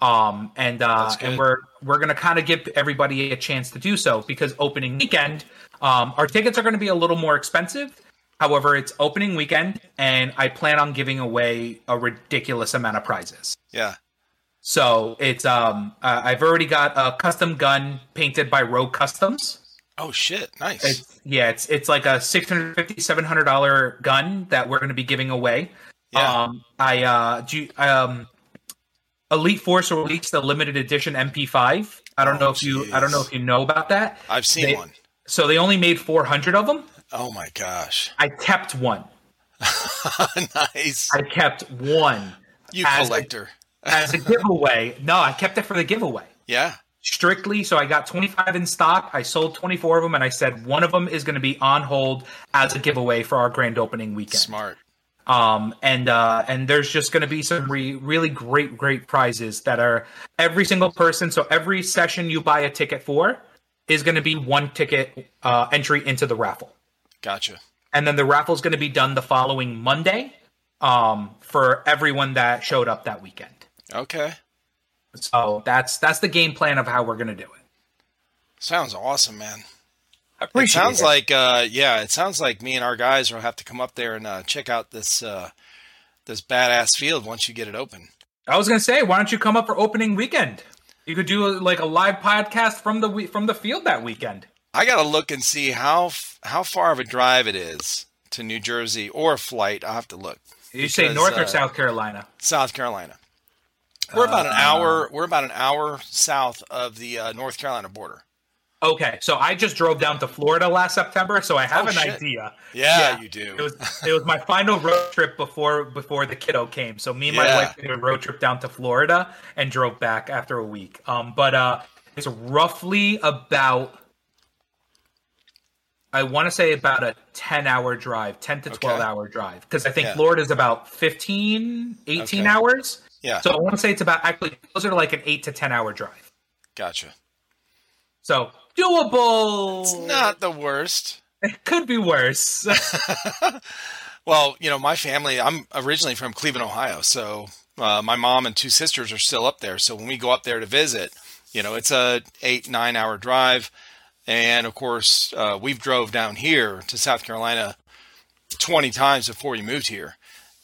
um and uh and we're we're gonna kind of give everybody a chance to do so because opening weekend um our tickets are to be a little more expensive however it's opening weekend and i plan on giving away a ridiculous amount of prizes Yeah. so it's um uh, i've already got a custom gun painted by rogue customs Oh shit. Nice. it's yeah it's it's like a 650 700 dollar gun that we're going to be giving away Yeah. um i uh do you- um elite force released a limited edition mp5 i don't Oh, know if you i don't know if you know about that I've seen they- one. so they only made 400 of them Oh my gosh. i kept one [LAUGHS] nice. i kept one You as a- collector. [LAUGHS] as a giveaway no i kept it for the giveaway Yeah. strictly. So I got 25 in stock. I sold 24 of them, and I said one of them is going to be on hold as a giveaway for our grand opening weekend. Smart. Um, and uh, and there's just going to be some re- really great, great prizes that are every single person. So every session you buy a ticket for is going to be one ticket uh, entry into the raffle, Gotcha. and then the raffle is going to be done the following Monday um, for everyone that showed up that weekend. Okay. So that's that's the game plan of how we're going to do it. Sounds awesome, man. I It sounds it. like uh yeah, it sounds like me and our guys will have to come up there and uh, check out this uh this badass field once you get it open. I was gonna say, why don't you come up for opening weekend? You could do like a live podcast from the from the field that weekend. I got to look and see how how far of a drive it is to New Jersey or flight. I'll have to look. You say North uh, or South Carolina? South Carolina. We're about an Uh, hour. We're about an hour south of the uh, North Carolina border. Okay, so I just drove down to Florida last September, so I have Oh, an shit. idea. Yeah, Yeah. you do. It was it was my final road trip before before the kiddo came. So me and my wife did a road trip down to Florida and drove back after a week. Um, but uh, it's roughly about I want to say about a 10 hour drive, 10 to 12 Okay. hour drive because I think Yeah. Florida is about 15, 18 Okay. hours. yeah, So I want to say it's about actually closer to like an 8 to 10 hour drive. gotcha. So doable. It's not the worst. It could be worse. [LAUGHS] [LAUGHS] Well, you know, my family, I'm originally from Cleveland, Ohio. So uh, my mom and two sisters are still up there. So when we go up there to visit, you know, it's a eight, nine hour drive. And of course, uh, we've drove down here to South Carolina 20 times before we moved here.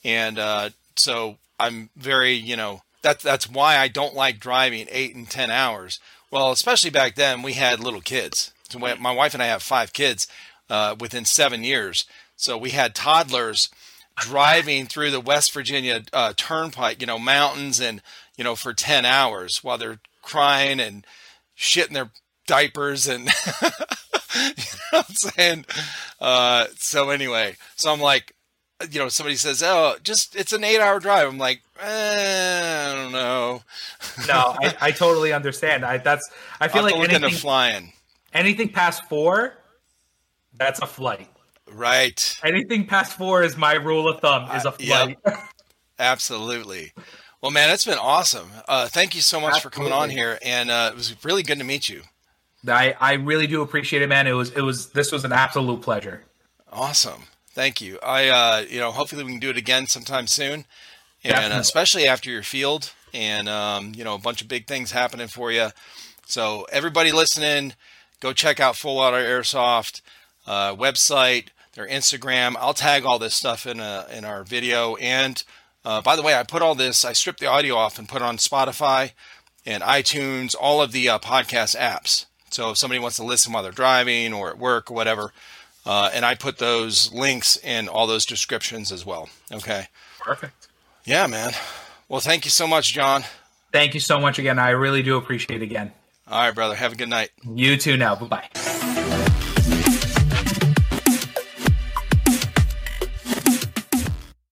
And uh, so I'm very, you know, that, that's why I don't like driving eight and 10 hours. Well, especially back then, we had little kids. So my wife and I have five kids uh, within seven years. So we had toddlers driving through the West Virginia uh, Turnpike, you know, mountains and, you know, for 10 hours while they're crying and shitting their diapers and [LAUGHS] you know what I'm saying? Uh, so anyway, so I'm like, you know, somebody says, "Oh, just it's an eight-hour drive." I'm like, eh, I don't know. [LAUGHS] no, I, I, totally understand. I that's I feel like anything flying, anything past four, that's a flight. right? Anything past four is my rule of thumb. Is a Uh, yep. flight. [LAUGHS] Absolutely. Well, man, it's been awesome. Uh, thank you so much for coming on here, and uh, it was really good to meet you. I I really do appreciate it, man. It was it was this was an absolute pleasure. Awesome. Thank you. I, uh, you know, hopefully we can do it again sometime soon, and Definitely. especially after your field and um, you know a bunch of big things happening for you. So everybody listening, go check out Full Auto Airsoft uh, website, their Instagram. I'll tag all this stuff in a, in our video. And uh, by the way, I put all this. I stripped the audio off and put it on Spotify and iTunes, all of the uh, podcast apps. So if somebody wants to listen while they're driving or at work or whatever, uh, and I put those links in all those descriptions as well. Okay. Perfect. Yeah, man. Well, thank you so much, John. Thank you so much again. I really do appreciate it again. All right, brother. Have a good night. You too now. Bye bye.